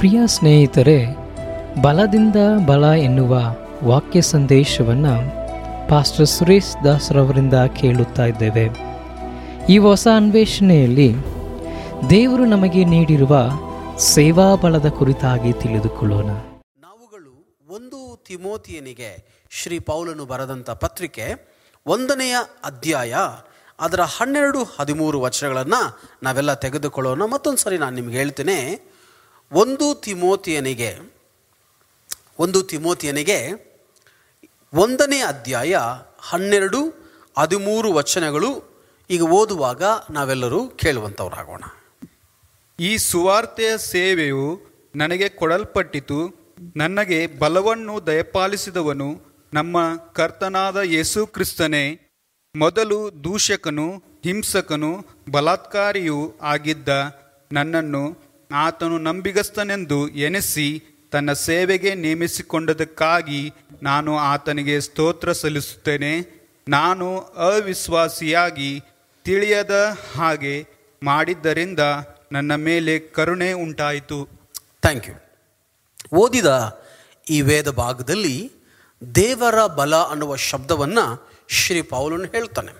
ಪ್ರಿಯ ಸ್ನೇಹಿತರೆ, ಬಲದಿಂದ ಬಲ ಎನ್ನುವ ವಾಕ್ಯ ಸಂದೇಶವನ್ನು ಪಾಸ್ಟರ್ ಸುರೇಶ್ ದಾಸ್ರವರಿಂದ ಕೇಳುತ್ತಾ ಇದ್ದೇವೆ. ಈ ಹೊಸ ಅನ್ವೇಷಣೆಯಲ್ಲಿ ದೇವರು ನಮಗೆ ನೀಡಿರುವ ಸೇವಾ ಬಲದ ಕುರಿತಾಗಿ ತಿಳಿದುಕೊಳ್ಳೋಣ. ನಾವುಗಳು ಒಂದು ತಿಮೋತಿಯನಿಗೆ ಶ್ರೀ ಪೌಲನು ಬರೆದಂಥ ಪತ್ರಿಕೆ ಒಂದನೆಯ ಅಧ್ಯಾಯ ಅದರ ಹನ್ನೆರಡು ಹದಿಮೂರು ವಚನಗಳನ್ನು ನಾವೆಲ್ಲ ತೆಗೆದುಕೊಳ್ಳೋಣ. ಮತ್ತೊಂದು ಸರಿ ನಾನು ನಿಮ್ಗೆ ಹೇಳ್ತೇನೆ ಒಂದು ತಿಮೋತಿಯನಿಗೆ ಒಂದು ತಿಮೋತಿಯನಿಗೆ ಒಂದನೇ ಅಧ್ಯಾಯ ಹನ್ನೆರಡು ಹದಿಮೂರು ವಚನಗಳು ಈಗ ಓದುವಾಗ ನಾವೆಲ್ಲರೂ ಕೇಳುವಂಥವರಾಗೋಣ. ಈ ಸುವಾರ್ತೆಯ ಸೇವೆಯು ನನಗೆ ಕೊಡಲ್ಪಟ್ಟಿತು, ನನಗೆ ಬಲವನ್ನು ದಯಪಾಲಿಸಿದವನು ನಮ್ಮ ಕರ್ತನಾದ ಯೇಸು ಕ್ರಿಸ್ತನೇ, ಮೊದಲು ದೂಷಕನು, ಹಿಂಸಕನು, ಬಲಾತ್ಕಾರಿಯೂ ಆಗಿದ್ದ ನನ್ನನ್ನು ಆತನು ನಂಬಿಗಸ್ತನೆಂದು ಎನಿಸಿ ತನ್ನ ಸೇವೆಗೆ ನೇಮಿಸಿಕೊಂಡದಕ್ಕಾಗಿ ನಾನು ಆತನಿಗೆ ಸ್ತೋತ್ರ ಸಲ್ಲಿಸುತ್ತೇನೆ. ನಾನು ಅವಿಶ್ವಾಸಿಯಾಗಿ ತಿಳಿಯದ ಹಾಗೆ ಮಾಡಿದ್ದರಿಂದ ನನ್ನ ಮೇಲೆ ಕರುಣೆ ಉಂಟಾಯಿತು. ಥ್ಯಾಂಕ್ ಯು ಓದಿದ ಈ ವೇದ ಭಾಗದಲ್ಲಿ ದೇವರ ಬಲ ಅನ್ನುವ ಶಬ್ದವನ್ನು ಶ್ರೀ ಪೌಲನು ಹೇಳ್ತಾನೆ.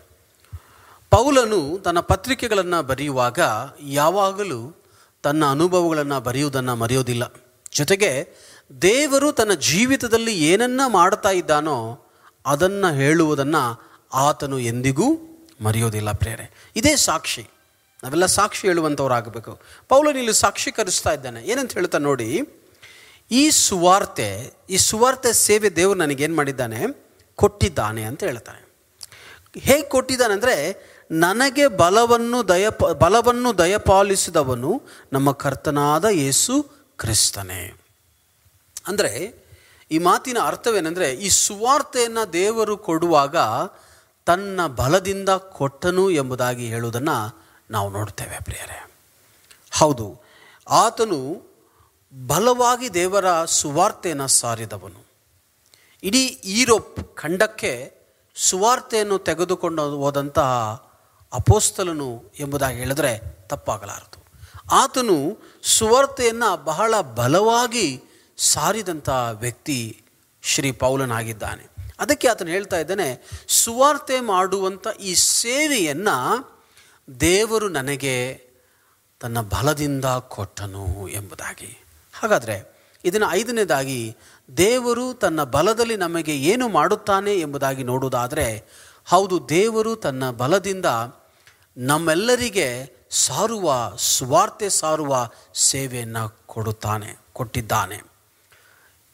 ಪೌಲನು ತನ್ನ ಪತ್ರಿಕೆಗಳನ್ನು ಬರೆಯುವಾಗ ಯಾವಾಗಲೂ ತನ್ನ ಅನುಭವಗಳನ್ನು ಬರೆಯುವುದನ್ನು ಮರೆಯೋದಿಲ್ಲ. ಜೊತೆಗೆ ದೇವರು ತನ್ನ ಜೀವಿತದಲ್ಲಿ ಏನನ್ನ ಮಾಡ್ತಾ ಇದ್ದಾನೋ ಅದನ್ನು ಹೇಳುವುದನ್ನು ಆತನು ಎಂದಿಗೂ ಮರೆಯೋದಿಲ್ಲ ಪ್ರೇರೆ ಇದೇ ಸಾಕ್ಷಿ. ನಾವೆಲ್ಲ ಸಾಕ್ಷಿ ಹೇಳುವಂಥವ್ರಾಗಬೇಕು ಪೌಲನಿಲ್ಲಿ ಸಾಕ್ಷೀಕರಿಸ್ತಾ ಇದ್ದಾನೆ. ಏನಂತ ಹೇಳ್ತಾ ನೋಡಿ, ಈ ಸುವಾರ್ತೆ ಈ ಸುವಾರ್ತೆ ಸೇವೆ ದೇವರು ನನಗೇನು ಮಾಡಿದ್ದಾನೆ? ಕೊಟ್ಟಿದ್ದಾನೆ ಅಂತ ಹೇಳ್ತಾನೆ. ಹೇಗೆ ಕೊಟ್ಟಿದ್ದಾನೆ ಅಂದರೆ ನನಗೆ ಬಲವನ್ನು ದಯ, ಬಲವನ್ನು ದಯಪಾಲಿಸಿದವನು ನಮ್ಮ ಕರ್ತನಾದ ಯೇಸು ಕ್ರಿಸ್ತನೇ. ಅಂದರೆ ಈ ಮಾತಿನ ಅರ್ಥವೇನೆಂದರೆ ಈ ಸುವಾರ್ತೆಯನ್ನು ದೇವರು ಕೊಡುವಾಗ ತನ್ನ ಬಲದಿಂದ ಕೊಟ್ಟನು ಎಂಬುದಾಗಿ ಹೇಳುವುದನ್ನು ನಾವು ನೋಡ್ತೇವೆ ಪ್ರಿಯರೇ. ಹೌದು, ಆತನು ಬಲವಾಗಿ ದೇವರ ಸುವಾರ್ತೆಯನ್ನು ಸಾರಿದವನು. ಇಡೀ ಯುರೋಪ್ ಖಂಡಕ್ಕೆ ಸುವಾರ್ತೆಯನ್ನು ತೆಗೆದುಕೊಂಡು ಹೋದಂತಹ ಅಪೋಸ್ತಲನು ಎಂಬುದಾಗಿ ಹೇಳಿದ್ರೆ ತಪ್ಪಾಗಲಾರದು. ಆತನು ಸುವಾರ್ತೆಯನ್ನು ಬಹಳ ಬಲವಾಗಿ ಸಾರಿದಂಥ ವ್ಯಕ್ತಿ ಶ್ರೀ ಪೌಲನಾಗಿದ್ದಾನೆ. ಅದಕ್ಕೆ ಆತನು ಹೇಳ್ತಾ ಇದ್ದಾನೆ, ಸುವಾರ್ತೆ ಮಾಡುವಂಥ ಈ ಸೇವೆಯನ್ನು ದೇವರು ನನಗೆ ತನ್ನ ಬಲದಿಂದ ಕೊಟ್ಟನು ಎಂಬುದಾಗಿ. ಹಾಗಾದರೆ ಇದನ್ನು ಐದನೇದಾಗಿ, ದೇವರು ತನ್ನ ಬಲದಲ್ಲಿ ನಮಗೆ ಏನು ಮಾಡುತ್ತಾನೆ ಎಂಬುದಾಗಿ ನೋಡುವುದಾದರೆ, ಹೌದು, ದೇವರು ತನ್ನ ಬಲದಿಂದ ನಮ್ಮೆಲ್ಲರಿಗೆ ಸಾರುವ, ಸ್ವಾರ್ತೆ ಸಾರುವ ಸೇವೆಯನ್ನು ಕೊಡುತ್ತಾನೆ, ಕೊಟ್ಟಿದ್ದಾನೆ.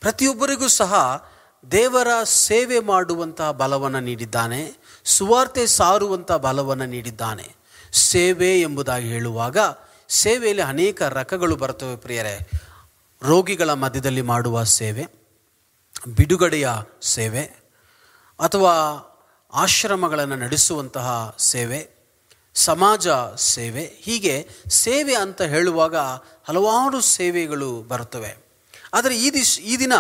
ಪ್ರತಿಯೊಬ್ಬರಿಗೂ ಸಹ ದೇವರ ಸೇವೆ ಮಾಡುವಂಥ ಬಲವನ್ನು ನೀಡಿದ್ದಾನೆ, ಸುವಾರ್ತೆ ಸಾರುವಂಥ ಬಲವನ್ನು ನೀಡಿದ್ದಾನೆ. ಸೇವೆ ಎಂಬುದಾಗಿ ಹೇಳುವಾಗ ಸೇವೆಯಲ್ಲಿ ಅನೇಕ ರಕಗಳು ಬರ್ತವೆ ಪ್ರಿಯರೇ. ರೋಗಿಗಳ ಮಧ್ಯದಲ್ಲಿ ಮಾಡುವ ಸೇವೆ, ಬಿಡುಗಡೆಯ ಸೇವೆ, ಅಥವಾ ಆಶ್ರಮಗಳನ್ನು ನಡೆಸುವಂತಹ ಸೇವೆ ಸಮಾಜ ಸೇವೆ. ಹೀಗೆ ಸೇವೆ ಅಂತ ಹೇಳುವಾಗ ಹಲವಾರು ಸೇವೆಗಳು ಬರುತ್ತವೆ. ಆದರೆ ಈ ದಿಶ್ ಈ ದಿನ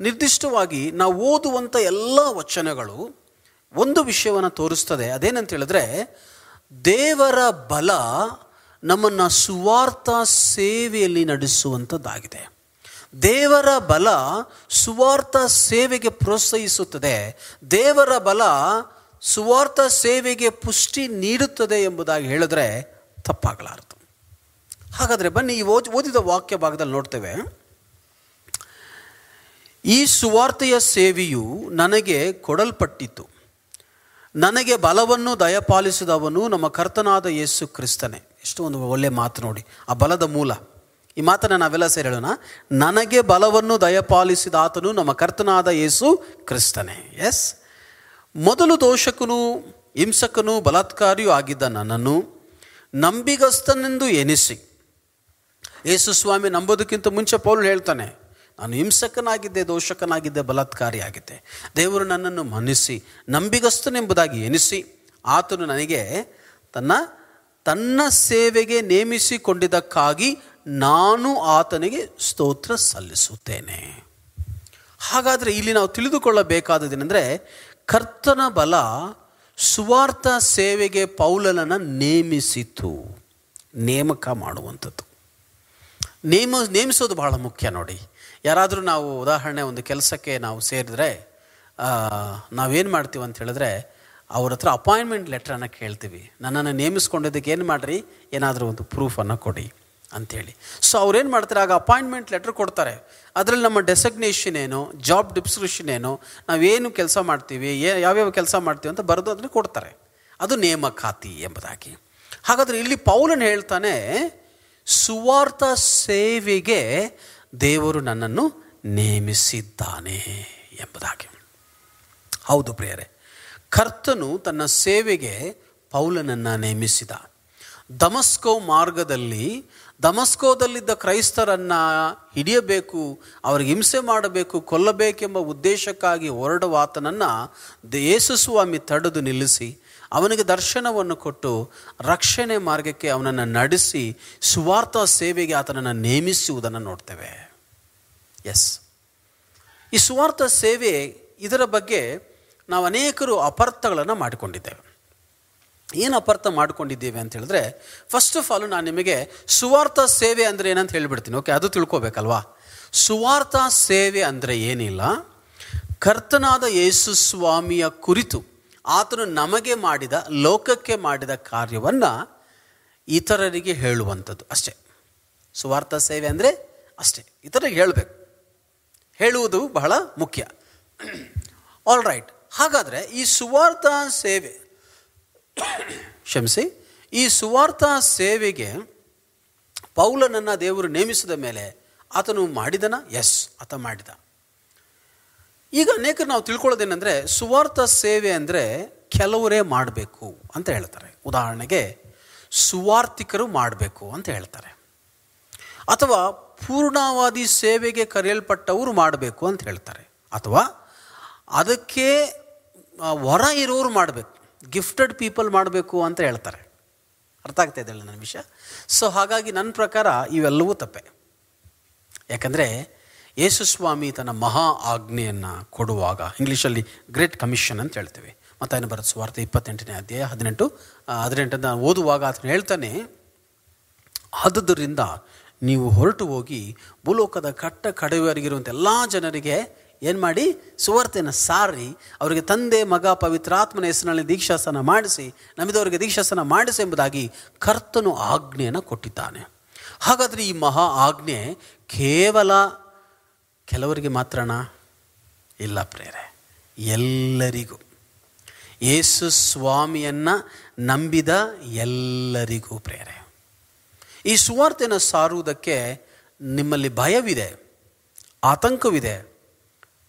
ನಿರ್ದಿಷ್ಟವಾಗಿ ನಾವು ಓದುವಂಥ ಎಲ್ಲ ವಚನಗಳು ಒಂದು ವಿಷಯವನ್ನು ತೋರಿಸ್ತದೆ. ಅದೇನಂತ ಹೇಳಿದ್ರೆ, ದೇವರ ಬಲ ನಮ್ಮನ್ನು ಸುವಾರ್ಥ ಸೇವೆಯಲ್ಲಿ ನಡೆಸುವಂಥದ್ದಾಗಿದೆ ದೇವರ ಬಲ ಸುವಾರ್ಥ ಸೇವೆಗೆ ಪ್ರೋತ್ಸಾಹಿಸುತ್ತದೆ. ದೇವರ ಬಲ ಸುವಾರ್ಥ ಸೇವೆಗೆ ಪುಷ್ಟಿ ನೀಡುತ್ತದೆ ಎಂಬುದಾಗಿ ಹೇಳಿದ್ರೆ ತಪ್ಪಾಗಲಾರದು. ಹಾಗಾದರೆ ಬನ್ನಿ ಈ ಓದ್, ಓದಿದ ವಾಕ್ಯ ಭಾಗದಲ್ಲಿ ನೋಡ್ತೇವೆ. ಈ ಸುವಾರ್ತೆಯ ಸೇವೆಯು ನನಗೆ ಕೊಡಲ್ಪಟ್ಟಿತು. ನನಗೆ ಬಲವನ್ನು ದಯಪಾಲಿಸಿದವನು ನಮ್ಮ ಕರ್ತನಾದ ಯೇಸು ಕ್ರಿಸ್ತನೇ. ಎಷ್ಟು ಒಂದು ಒಳ್ಳೆ ಮಾತು ನೋಡಿ. ಆ ಬಲದ ಮೂಲ. ಈ ಮಾತನ್ನು ನಾವೆಲ್ಲ ಸೇರಿ ಹೇಳೋಣ ನನಗೆ ಬಲವನ್ನು ದಯಪಾಲಿಸಿದ ಆತನು ನಮ್ಮ ಕರ್ತನಾದ ಯೇಸು ಕ್ರಿಸ್ತನೇ. ಎಸ್ ಮೊದಲು ದೋಷಕನು ಹಿಂಸಕನು ಬಲಾತ್ಕಾರಿಯೂ ಆಗಿದ್ದ ನನ್ನನ್ನು ನಂಬಿಗಸ್ತನೆಂದು ಎನಿಸಿ ಯೇಸುಸ್ವಾಮಿ ನಂಬೋದಕ್ಕಿಂತ ಮುಂಚೆ ಪೌಲ್ ಹೇಳ್ತಾನೆ, ನಾನು ಹಿಂಸಕನಾಗಿದ್ದೆ, ದೋಷಕನಾಗಿದ್ದೆ, ಬಲಾತ್ಕಾರಿಯಾಗಿದ್ದೆ. ದೇವರು ನನ್ನನ್ನು ಮನ್ನಿಸಿ, ನಂಬಿಗಸ್ತನೆಂಬುದಾಗಿ ಎನಿಸಿ ಆತನು ನನಗೆ ತನ್ನ ತನ್ನ ಸೇವೆಗೆ ನೇಮಿಸಿಕೊಂಡಿದ್ದಕ್ಕಾಗಿ ನಾನು ಆತನಿಗೆ ಸ್ತೋತ್ರ ಸಲ್ಲಿಸುತ್ತೇನೆ. ಹಾಗಾದರೆ ಇಲ್ಲಿ ನಾವು ತಿಳಿದುಕೊಳ್ಳಬೇಕಾದದೇನೆಂದರೆ ಕರ್ತನ ಬಲ ಸುವಾರ್ಥ ಸೇವೆಗೆ ಪೌಲನನ್ನು ನೇಮಿಸಿತು. ನೇಮಕ ಮಾಡುವಂಥದ್ದು. ನೇಮ, ನೇಮಿಸೋದು ಬಹಳ ಮುಖ್ಯ ನೋಡಿ. ಯಾರಾದರೂ ನಾವು ಉದಾಹರಣೆ ಒಂದು ಕೆಲಸಕ್ಕೆ ನಾವು ಸೇರಿದ್ರೆ ನಾವೇನು ಮಾಡ್ತೀವಿ ಅಂತ ಹೇಳಿದ್ರೆ, ಅವ್ರ ಹತ್ರ ಅಪಾಯಿಂಟ್ಮೆಂಟ್ ಲೆಟ್ರನ್ನು ಕೇಳ್ತೀವಿ. ನನ್ನನ್ನು ನೇಮಿಸ್ಕೊಂಡಿದ್ದಕ್ಕೆ ಏನು ಮಾಡಿರಿ? ಏನಾದರೂ ಒಂದು ಪ್ರೂಫನ್ನು ಕೊಡಿ. ಅಂಥೇಳಿ ಸೊ ಅವ್ರೇನು ಮಾಡ್ತಾರೆ? ಆಗ ಅಪಾಯಿಂಟ್ಮೆಂಟ್ ಲೆಟ್ರ್ ಕೊಡ್ತಾರೆ. ಅದರಲ್ಲಿ ನಮ್ಮ ಡೆಸಗ್ನೇಷನ್ ಏನು ಜಾಬ್ ಡಿಸ್ಕ್ರಿಪ್ಷನ್ ಏನು ನಾವೇನು ಕೆಲಸ ಮಾಡ್ತೀವಿ, ಏ, ಯಾವ್ಯಾವ ಕೆಲಸ ಮಾಡ್ತೀವಿ ಅಂತ ಬರೆದು ಅದನ್ನು ಕೊಡ್ತಾರೆ. ಅದು ನೇಮಕಾತಿ ಎಂಬುದಾಗಿ. ಹಾಗಾದರೆ ಇಲ್ಲಿ ಪೌಲನ್ ಹೇಳ್ತಾನೆ, ಸುವಾರ್ಥ ಸೇವೆಗೆ ದೇವರು ನನ್ನನ್ನು ನೇಮಿಸಿದ್ದಾನೆ ಎಂಬುದಾಗಿ. ಹೌದು ಪ್ರಿಯರೇ, ಕರ್ತನು ತನ್ನ ಸೇವೆಗೆ ಪೌಲನನ್ನು ನೇಮಿಸಿದ. ದಮಸ್ಕೋ ಮಾರ್ಗದಲ್ಲಿ ದಮಸ್ಕೋದಲ್ಲಿದ್ದ ಕ್ರೈಸ್ತರನ್ನು ಹಿಡಿಯಬೇಕು, ಅವರಿಗೆ ಹಿಂಸೆ ಮಾಡಬೇಕು, ಕೊಲ್ಲಬೇಕೆಂಬ ಉದ್ದೇಶಕ್ಕಾಗಿ ಹೊರಡುವ ಆತನನ್ನು ಯೇಸುಸ್ವಾಮಿ ತಡೆದು ನಿಲ್ಲಿಸಿ, ಅವನಿಗೆ ದರ್ಶನವನ್ನು ಕೊಟ್ಟು ರಕ್ಷಣೆ ಮಾರ್ಗಕ್ಕೆ ಅವನನ್ನು ನಡೆಸಿ ಸುವಾರ್ಥ ಸೇವೆಗೆ ಆತನನ್ನು ನೇಮಿಸುವುದನ್ನು ನೋಡ್ತೇವೆ. ಎಸ್. ಈ ಸುವಾರ್ಥ ಸೇವೆ ಇದರ ಬಗ್ಗೆ ನಾವು ಅನೇಕರು ಅಪರ್ಥಗಳನ್ನು ಮಾಡಿಕೊಂಡಿದ್ದೇವೆ. ಏನು ಅಪಾರ್ಥ ಮಾಡ್ಕೊಂಡಿದ್ದೀವಿ ಅಂತ ಹೇಳಿದ್ರೆ ಫಸ್ಟ್ ಆಫ್ ಆಲ್ ನಾನು ನಿಮಗೆ ಸುವಾರ್ಥ ಸೇವೆ ಅಂದರೆ ಏನಂತ ಹೇಳಿಬಿಡ್ತೀನಿ ಓಕೆ ಅದು ತಿಳ್ಕೋಬೇಕಲ್ವಾ? ಸುವಾರ್ಥ ಸೇವೆ ಅಂದರೆ ಏನಿಲ್ಲ? ಕರ್ತನಾದ ಯೇಸು ಸ್ವಾಮಿಯ ಕುರಿತು ಆತನು ನಮಗೆ ಮಾಡಿದ, ಲೋಕಕ್ಕೆ ಮಾಡಿದ ಕಾರ್ಯವನ್ನು ಇತರರಿಗೆ ಹೇಳುವಂಥದ್ದು, ಅಷ್ಟೇ. ಸುವಾರ್ಥ ಸೇವೆ ಅಂದರೆ ಅಷ್ಟೇ. ಇತರರಿಗೆ ಹೇಳಬೇಕು. ಹೇಳುವುದು ಬಹಳ ಮುಖ್ಯ. ಆಲ್ ರೈಟ್ ಹಾಗಾದರೆ ಈ ಸುವಾರ್ಥ ಸೇವೆ ಕ್ಷಮಿಸಿ. ಈ ಸುವಾರ್ಥ ಸೇವೆಗೆ ಪೌಲನನ್ನು ದೇವರು ನೇಮಿಸಿದ ಮೇಲೆ ಆತನು ಮಾಡಿದನ? ಎಸ್ ಆತ ಮಾಡಿದ. ಈಗ ಅನೇಕರು ನಾವು ತಿಳ್ಕೊಳ್ಳೋದೇನೆಂದರೆ ಸುವಾರ್ಥ ಸೇವೆ ಅಂದರೆ ಕೆಲವರೇ ಮಾಡಬೇಕು ಅಂತ ಹೇಳ್ತಾರೆ. ಉದಾಹರಣೆಗೆ ಸುವಾರ್ಥಿಕರು ಮಾಡಬೇಕು ಅಂತ ಹೇಳ್ತಾರೆ. ಅಥವಾ ಪೂರ್ಣಾವಾದಿ ಸೇವೆಗೆ ಕರೆಯಲ್ಪಟ್ಟವರು ಮಾಡಬೇಕು ಅಂತ ಹೇಳ್ತಾರೆ. ಅಥವಾ ಅದಕ್ಕೆ ವರ ಇರೋರು ಮಾಡಬೇಕು. ಗಿಫ್ಟೆಡ್ ಪೀಪಲ್ ಮಾಡಬೇಕು ಅಂತ ಹೇಳ್ತಾರೆ. ಅರ್ಥ ಆಗ್ತಾ ಇದೆ ನನ್ನ ವಿಷಯ? ಸೊ ಹಾಗಾಗಿ ನನ್ನ ಪ್ರಕಾರ ಇವೆಲ್ಲವೂ ತಪ್ಪೆ. ಯಾಕಂದರೆ ಯೇಸುಸ್ವಾಮಿ ತನ್ನ ಮಹಾ ಆಜ್ಞೆಯನ್ನು ಕೊಡುವಾಗ, ಇಂಗ್ಲೀಷಲ್ಲಿ ಗ್ರೇಟ್ ಕಮಿಷನ್ ಅಂತ ಹೇಳ್ತೇವೆ. ಮತ್ತು ಏನು ಬರುತ್ತೆ ಸ್ವಾರ್ಥ ಇಪ್ಪತ್ತೆಂಟನೇ ಅಧ್ಯಾಯ ಹದಿನೆಂಟು ಹದಿನೆಂಟನ್ನು ಓದುವಾಗ ಅದನ್ನು ಹೇಳ್ತಾನೆ, ಆದುದರಿಂದ ನೀವು ಹೊರಟು ಹೋಗಿ ಭೂಲೋಕದ ಕಟ್ಟ ಕಡೆಯವರೆಗಿರುವಂಥ ಎಲ್ಲ ಜನರಿಗೆ ಏನು ಮಾಡಿ ಸುವಾರ್ತೆಯನ್ನು ಸಾರಿ, ಅವರಿಗೆ ತಂದೆ, ಮಗ ಪವಿತ್ರಾತ್ಮನ ಹೆಸರಿನಲ್ಲಿ ದೀಕ್ಷಾಸನ ಮಾಡಿಸಿ ನಮ್ಮಿದವರಿಗೆ ದೀಕ್ಷಾಸನ ಮಾಡಿಸಿ ಎಂಬುದಾಗಿ ಕರ್ತನು ಆಜ್ಞೆಯನ್ನು ಕೊಟ್ಟಿದ್ದಾನೆ. ಹಾಗಾದರೆ ಈ ಮಹಾ ಆಜ್ಞೆ ಕೇವಲ ಕೆಲವರಿಗೆ ಮಾತ್ರನಾ? ಇಲ್ಲ ಪ್ರೇರೆ, ಎಲ್ಲರಿಗೂ. ಯೇಸು ಸ್ವಾಮಿಯನ್ನು ನಂಬಿದ ಎಲ್ಲರಿಗೂ ಪ್ರೇರೆ. ಈ ಸುವಾರ್ತೆಯನ್ನು ಸಾರುವುದಕ್ಕೆ ನಿಮ್ಮಲ್ಲಿ ಭಯವಿದೆ, ಆತಂಕವಿದೆ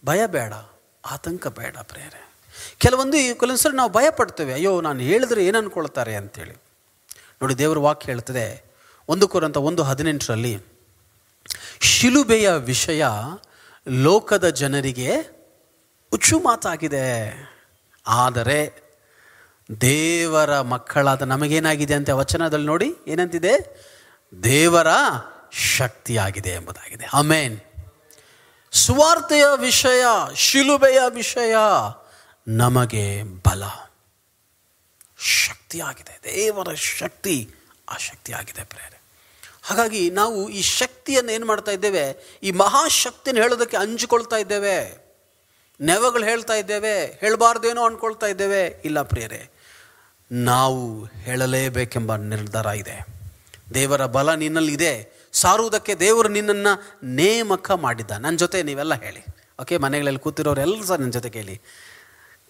ಭಯ ಬೇಡ, ಆತಂಕ ಬೇಡ ಪ್ರೇರೆ ಕೆಲವೊಂದು ಈ ಸರಿ ನಾವು ಭಯ ಪಡ್ತೇವೆ ಅಯ್ಯೋ ನಾನು ಹೇಳಿದ್ರೆ ಏನು ಅಂದ್ಕೊಳ್ತಾರೆ ಅಂತೇಳಿ. ನೋಡಿ, ದೇವರ ವಾಕ್ಯ ಹೇಳ್ತದೆ, ಒಂದು ಕೊರಂತ ಒಂದು ಹದಿನೆಂಟರಲ್ಲಿ, ಶಿಲುಬೆಯ ವಿಷಯ ಲೋಕದ ಜನರಿಗೆ ಹುಚ್ಚು ಮಾತಾಗಿದೆ. ಆದರೆ ದೇವರ ಮಕ್ಕಳಾದ ನಮಗೇನಾಗಿದೆ ಅಂತ ವಚನದಲ್ಲಿ ನೋಡಿ, ಏನಂತಿದೆ? ದೇವರ ಶಕ್ತಿಯಾಗಿದೆ ಎಂಬುದಾಗಿದೆ. ಅಮೇನ್ ಸುವಾರ್ತೆಯ ವಿಷಯ, ಶಿಲುಬೆಯ ವಿಷಯ ನಮಗೆ ಬಲ. ಶಕ್ತಿಯಾಗಿದೆ. ದೇವರ ಶಕ್ತಿ ಆ ಶಕ್ತಿಯಾಗಿದೆ ಪ್ರೇರೆ. ಹಾಗಾಗಿ ನಾವು ಈ ಶಕ್ತಿಯನ್ನು ಏನು ಮಾಡ್ತಾ ಇದ್ದೇವೆ? ಈ ಮಹಾಶಕ್ತಿನ ಹೇಳೋದಕ್ಕೆ ಹಂಚಿಕೊಳ್ತಾ ಇದ್ದೇವೆ. ನೆವಗಳು ಹೇಳ್ತಾ ಇದ್ದೇವೆ. ಹೇಳಬಾರ್ದೇನೋ ಅಂದ್ಕೊಳ್ತಾ ಇದ್ದೇವೆ. ಇಲ್ಲ ಪ್ರಿಯರೇ ನಾವು ಹೇಳಲೇಬೇಕೆಂಬ ನಿರ್ಧಾರ ಇದೆ. ದೇವರ ಬಲ ನಿನ್ನಲ್ಲಿದೆ ಸಾರುವುದಕ್ಕೆ ದೇವರು ನಿನ್ನನ್ನು ನೇಮಕ ಮಾಡಿದ್ದ ನನ್ನ ಜೊತೆ ನೀವೆಲ್ಲ ಹೇಳಿ. ಓಕೆ ಮನೆಗಳಲ್ಲಿ ಕೂತಿರೋರೆಲ್ಲರೂ ಸಹ ನನ್ನ ಜೊತೆ ಕೇಳಿ.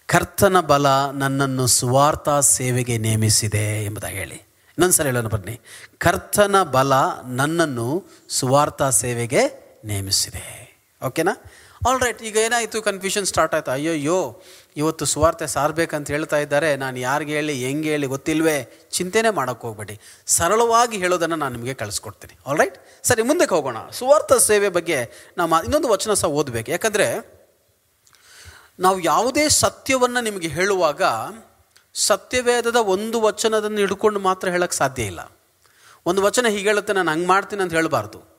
ಕರ್ತನ ಬಲ ನನ್ನನ್ನು ಸುವಾರ್ಥ ಸೇವೆಗೆ ನೇಮಿಸಿದೆ ಎಂಬುದಾಗಿ ಹೇಳಿ. ಇನ್ನೊಂದ್ಸಲ ಹೇಳೋಣ ಬನ್ನಿ. ಕರ್ತನ ಬಲ ನನ್ನನ್ನು ಸುವಾರ್ಥ ಸೇವೆಗೆ ನೇಮಿಸಿದೆ. ಓಕೆನಾ ಆಲ್ ರೈಟ್ ಈಗ ಏನಾಯಿತು? ಕನ್ಫ್ಯೂಷನ್ ಸ್ಟಾರ್ಟ್ ಆಯಿತು. ಅಯ್ಯೋಯ್ಯೋ, ಇವತ್ತು ಸುವಾರ್ತೆ ಸಾರಬೇಕಂತ ಹೇಳ್ತಾ ಇದ್ದಾರೆ. ನಾನು ಯಾರಿಗೆ ಹೇಳಿ, ಹೆಂಗೆ ಹೇಳಿ ಗೊತ್ತಿಲ್ವೇ? ಚಿಂತೆನೇ ಮಾಡೋಕ್ಕೆ ಹೋಗ್ಬೇಡಿ. ಸರಳವಾಗಿ ಹೇಳೋದನ್ನು ನಾನು ನಿಮಗೆ ಕಳಿಸ್ಕೊಡ್ತೀನಿ. ಆಲ್ ರೈಟ್ ಸರಿ, ಮುಂದಕ್ಕೆ ಹೋಗೋಣ. ಸುವಾರ್ಥ ಸೇವೆ ಬಗ್ಗೆ ನಾವು ಇನ್ನೊಂದು ವಚನ ಸಹ ಓದಬೇಕು. ಯಾಕಂದರೆ, ನಾವು ಯಾವುದೇ ಸತ್ಯವನ್ನು ನಿಮಗೆ ಹೇಳುವಾಗ ಸತ್ಯವೇದದ ಒಂದು ವಚನದನ್ನು ಹಿಡ್ಕೊಂಡು ಮಾತ್ರ ಹೇಳೋಕ್ಕೆ ಸಾಧ್ಯ ಇಲ್ಲ. ಒಂದು ವಚನ ಹೀಗೆ ಹೇಳುತ್ತೆ, ನಾನು ಹಂಗೆ ಮಾಡ್ತೀನಿ ಅಂತ ಹೇಳಬಾರ್ದು.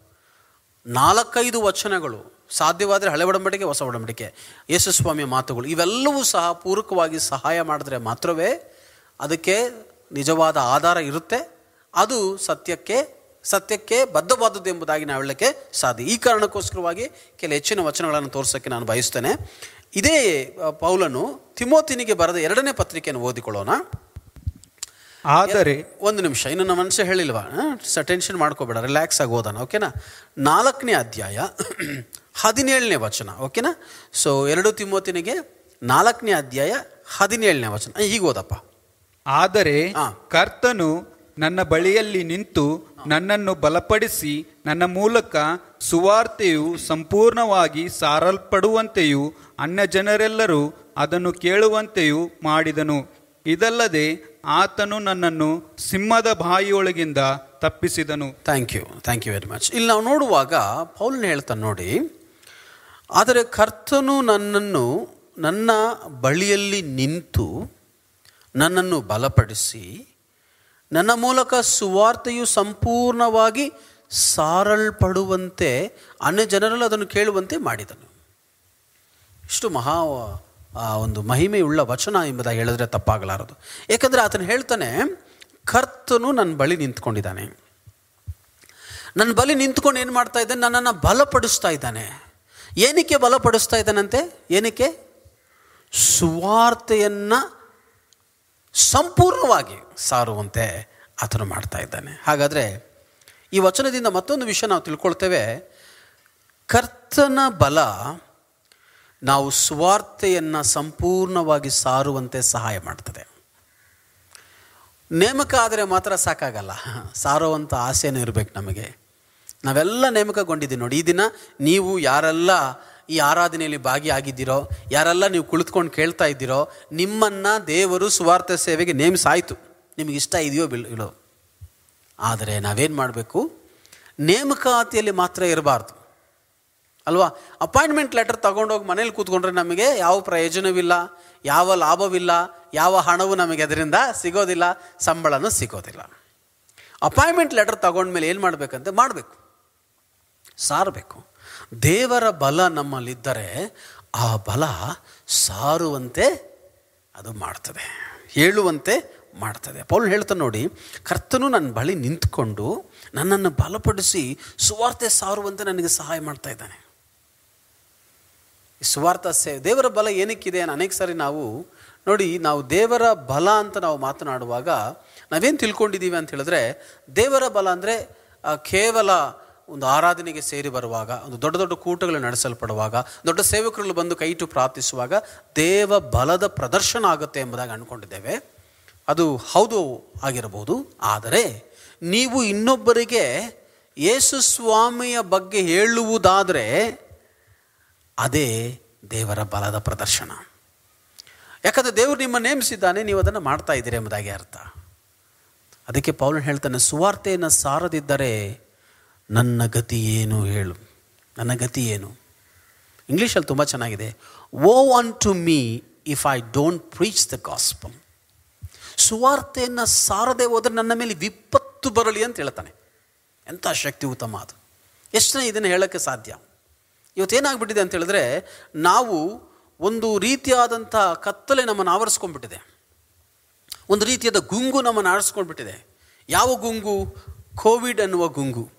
ನಾಲ್ಕೈದು ವಚನಗಳು ಸಾಧ್ಯವಾದರೆ ಹಳೆ ಒಡಂಬಡಿಕೆ, ಹೊಸ ಒಡಂಬಡಿಕೆ, ಯೇಸುಸ್ವಾಮಿಯ ಮಾತುಗಳು, ಇವೆಲ್ಲವೂ ಸಹ ಪೂರಕವಾಗಿ ಸಹಾಯ ಮಾಡಿದ್ರೆ ಮಾತ್ರವೇ ಅದಕ್ಕೆ ನಿಜವಾದ ಆಧಾರ ಇರುತ್ತೆ. ಅದು ಸತ್ಯಕ್ಕೆ ಸತ್ಯಕ್ಕೆ ಬದ್ಧವಾದದ್ದು ಎಂಬುದಾಗಿ ನಾವು ಹೇಳಲಿಕ್ಕೆ ಸಾಧ್ಯ. ಈ ಕಾರಣಕ್ಕೋಸ್ಕರವಾಗಿ ಕೆಲ ಹೆಚ್ಚಿನ ವಚನಗಳನ್ನು ತೋರಿಸೋಕ್ಕೆ ನಾನು ಬಯಸ್ತೇನೆ. ಇದೇ ಪೌಲನು ತಿಮೋತಿನಿಗೆ ಬರೆದ ಎರಡನೇ ಪತ್ರಿಕೆಯನ್ನು ಓದಿಕೊಳ್ಳೋಣ. ಆದರೆ ಒಂದು ನಿಮಿಷ ಇನ್ನು ನಮ್ಮ ಮನಸ್ಸು ಹೇಳಿಲ್ವಾ? ಸ ಟೆನ್ಷನ್ ಮಾಡ್ಕೋಬೇಡ ರಿಲ್ಯಾಕ್ಸ್ ಆಗಿ ಓದೋಣ ಓಕೆನಾ ನಾಲ್ಕನೇ ಅಧ್ಯಾಯ ಹದಿನೇಳನೇ ವಚನ ಓಕೆನಾ ಸೊ ಎರಡು ತಿಮ್ಮೋತಿನಿಗೆ ನಾಲ್ಕನೇ ಅಧ್ಯಾಯ ಹದಿನೇಳನೇ ವಚನ. ಈಗ ಓದಪ್ಪ. ಆದರೆ. ಕರ್ತನು ನನ್ನ ಬಳಿಯಲ್ಲಿ ನಿಂತು ನನ್ನನ್ನು ಬಲಪಡಿಸಿ ನನ್ನ ಮೂಲಕ ಸುವಾರ್ತೆಯು ಸಂಪೂರ್ಣವಾಗಿ ಸಾರಲ್ಪಡುವಂತೆಯೂ ಅನ್ಯ ಜನರೆಲ್ಲರೂ ಅದನ್ನು ಕೇಳುವಂತೆಯೂ ಮಾಡಿದನು. ಇದಲ್ಲದೆ ಆತನು ನನ್ನನ್ನು ಸಿಂಹದ ಬಾಯಿಯೊಳಗಿಂದ ತಪ್ಪಿಸಿದನು. Thank you thank you very much ಇಲ್ಲಿ ನಾವು ನೋಡುವಾಗ ಪೌಲ್ನ ಹೇಳ್ತಾನೆ ನೋಡಿ, ಆದರೆ ಕರ್ತನು ನನ್ನನ್ನು ನನ್ನ ಬಳಿಯಲ್ಲಿ ನಿಂತು ನನ್ನನ್ನು ಬಲಪಡಿಸಿ ನನ್ನ ಮೂಲಕ ಸುವಾರ್ತೆಯು ಸಂಪೂರ್ಣವಾಗಿ ಸಾರಲ್ಪಡುವಂತೆ, ಅನ್ಯ ಜನರಲ್ಲಿ ಅದನ್ನು ಕೇಳುವಂತೆ ಮಾಡಿದನು. ಇಷ್ಟು ಮಹಾ ಒಂದು ಮಹಿಮೆಯುಳ್ಳ ವಚನ ಎಂಬುದಾಗಿ ಹೇಳಿದ್ರೆ ತಪ್ಪಾಗಲಾರದು. ಏಕೆಂದರೆ ಆತನು ಹೇಳ್ತಾನೆ, ಕರ್ತನು ನನ್ನ ಬಳಿ ನಿಂತ್ಕೊಂಡಿದ್ದಾನೆ. ನನ್ನ ಬಳಿ ನಿಂತ್ಕೊಂಡು ಏನು ಮಾಡ್ತಾ ಇದ್ದಾನೆ? ನನ್ನನ್ನು ಬಲಪಡಿಸ್ತಾ ಇದ್ದಾನೆ. ಏನಕ್ಕೆ ಬಲಪಡಿಸ್ತಾ ಇದ್ದಾನಂತೆ? ಏನಕ್ಕೆ? ಸುವಾರ್ತೆಯನ್ನು ಸಂಪೂರ್ಣವಾಗಿ ಸಾರುವಂತೆ ಆತನು ಮಾಡ್ತಾ ಇದ್ದಾನೆ. ಹಾಗಾದರೆ ಈ ವಚನದಿಂದ ಮತ್ತೊಂದು ವಿಷಯ ನಾವು ತಿಳ್ಕೊಳ್ತೇವೆ. ಕರ್ತನ ಬಲ ನಾವು ಸ್ವಾರ್ಥೆಯನ್ನು ಸಂಪೂರ್ಣವಾಗಿ ಸಾರುವಂತೆ ಸಹಾಯ ಮಾಡ್ತದೆ. ನೇಮಕ ಆದರೆ ಮಾತ್ರ ಸಾಕಾಗಲ್ಲ. ಸಾರುವಂಥ ಆಸೆನೂ ಇರಬೇಕು ನಮಗೆ. ನಾವೆಲ್ಲ ನೇಮಕಗೊಂಡಿದ್ದೀವಿ ನೋಡಿ, ಈ ದಿನ ನೀವು ಯಾರೆಲ್ಲ ಈ ಆರಾಧನೆಯಲ್ಲಿ ಭಾಗಿಯಾಗಿದ್ದೀರೋ, ಯಾರೆಲ್ಲ ನೀವು ಕುಳಿತುಕೊಂಡು ಕೇಳ್ತಾ ಇದ್ದೀರೋ, ನಿಮ್ಮನ್ನು ದೇವರು ಸ್ವಾರ್ಥ ಸೇವೆಗೆ ನೇಮಿಸಾಯಿತು. ನಿಮಗೆ ಇಷ್ಟ ಇದೆಯೋ ಬಿಲ್, ಇಲ್ಲೋ. ಆದರೆ ನಾವೇನು ಮಾಡಬೇಕು? ನೇಮಕಾತಿಯಲ್ಲಿ ಮಾತ್ರ ಇರಬಾರ್ದು. ಅಲ್ವಾ? ಅಪಾಯಿಂಟ್ಮೆಂಟ್ ಲೆಟರ್ ತಗೊಂಡೋಗಿ ಮನೇಲಿ ಕೂತ್ಕೊಂಡ್ರೆ ನಮಗೆ ಯಾವ ಪ್ರಯೋಜನವಿಲ್ಲ, ಯಾವ ಲಾಭವಿಲ್ಲ, ಯಾವ ಹಣವು ನಮಗೆ ಅದರಿಂದ ಸಿಗೋದಿಲ್ಲ, ಸಂಬಳನೂ ಸಿಗೋದಿಲ್ಲ. ಅಪಾಯಿಂಟ್ಮೆಂಟ್ ಲೆಟರ್ ತಗೊಂಡ್ಮೇಲೆ ಏನು ಮಾಡಬೇಕಂತೆ ಮಾಡಬೇಕು. ಸಾರಬೇಕು. ದೇವರ ಬಲ ನಮ್ಮಲ್ಲಿದ್ದರೆ ಆ ಬಲ ಸಾರುವಂತೆ ಅದು ಮಾಡ್ತದೆ ಹೇಳುವಂತೆ ಮಾಡ್ತದೆ. ಪೌಲ್ ಹೇಳ್ತಾ ನೋಡಿ, ಕರ್ತನು ನನ್ನ ಬಳಿ ನಿಂತ್ಕೊಂಡು ನನ್ನನ್ನು ಬಲಪಡಿಸಿ ಸುವಾರ್ತೆ ಸಾರುವಂತೆ ನನಗೆ ಸಹಾಯ ಮಾಡ್ತಾ ಇದ್ದಾನೆ. ಸುವಾರ್ಥ ಸೇವೆ. ದೇವರ ಬಲ ಏನಕ್ಕಿದೆ ಅನ್ನೋ ಅನೇಕ ಸಾರಿ ನಾವು ನೋಡಿ, ನಾವು ದೇವರ ಬಲ ಅಂತ ನಾವು ಮಾತನಾಡುವಾಗ ನಾವೇನು ತಿಳ್ಕೊಂಡಿದ್ದೀವಿ ಅಂತ ಹೇಳಿದ್ರೆ, ದೇವರ ಬಲ ಅಂದರೆ ಕೇವಲ ಒಂದು ಆರಾಧನೆಗೆ ಸೇರಿ ಬರುವಾಗ, ಒಂದು ದೊಡ್ಡ ದೊಡ್ಡ ಕೂಟಗಳು ನಡೆಸಲ್ಪಡುವಾಗ, ದೊಡ್ಡ ಸೇವಕರಲ್ಲಿ ಬಂದು ಕೈಟು ಪ್ರಾರ್ಥಿಸುವಾಗ ದೇವ ಬಲದ ಪ್ರದರ್ಶನ ಆಗುತ್ತೆ ಎಂಬುದಾಗಿ ಅಂದ್ಕೊಂಡಿದ್ದೇವೆ. ಅದು ಹೌದು ಆಗಿರಬಹುದು. ಆದರೆ ನೀವು ಇನ್ನೊಬ್ಬರಿಗೆ ಯೇಸು ಸ್ವಾಮಿಯ ಬಗ್ಗೆ ಹೇಳುವುದಾದರೆ ಅದೇ ದೇವರ ಬಲದ ಪ್ರದರ್ಶನ. ಯಾಕಂದರೆ ದೇವರು ನಿಮ್ಮ ನೇಮಿಸಿದ್ದಾನೆ, ನೀವು ಅದನ್ನು ಮಾಡ್ತಾ ಇದ್ದೀರಿ ಎಂಬುದಾಗಿ ಅರ್ಥ. ಅದಕ್ಕೆ ಪೌಲನ್ ಹೇಳ್ತಾನೆ, ಸುವಾರ್ತೆಯನ್ನು ಸಾರದಿದ್ದರೆ ನನ್ನ ಗತಿ ಏನು ಹೇಳು. ನನ್ನ ಗತಿ ಏನು? ಇಂಗ್ಲೀಷಲ್ಲಿ ತುಂಬ ಚೆನ್ನಾಗಿದೆ. Woe unto me if I don't preach the gospel ಸುವಾರ್ತೆಯನ್ನು ಸಾರದೆ ಹೋದರೆ ನನ್ನ ಮೇಲೆ ವಿಪತ್ತು ಬರಲಿ ಅಂತ ಹೇಳ್ತಾನೆ. ಎಂಥ ಶಕ್ತಿ ಉತ್ತಮ ಅದು. ಎಷ್ಟು ಇದನ್ನು ಹೇಳೋಕ್ಕೆ ಸಾಧ್ಯ? ಇವತ್ತೇನಾಗ್ಬಿಟ್ಟಿದೆ ಅಂತ ಹೇಳಿದ್ರೆ, ನಾವು ಒಂದು ರೀತಿಯಾದಂಥ ಕತ್ತಲೆ ನಮ್ಮನ್ನು ಆವರಿಸ್ಕೊಂಡ್ಬಿಟ್ಟಿದೆ. ಒಂದು ರೀತಿಯಾದ ಗುಂಗು ನಮ್ಮನ್ನು ಆರಿಸ್ಕೊಂಡ್ಬಿಟ್ಟಿದೆ ಯಾವ ಗುಂಗು? ಕೋವಿಡ್ ಅನ್ನುವ ಗುಂಗು.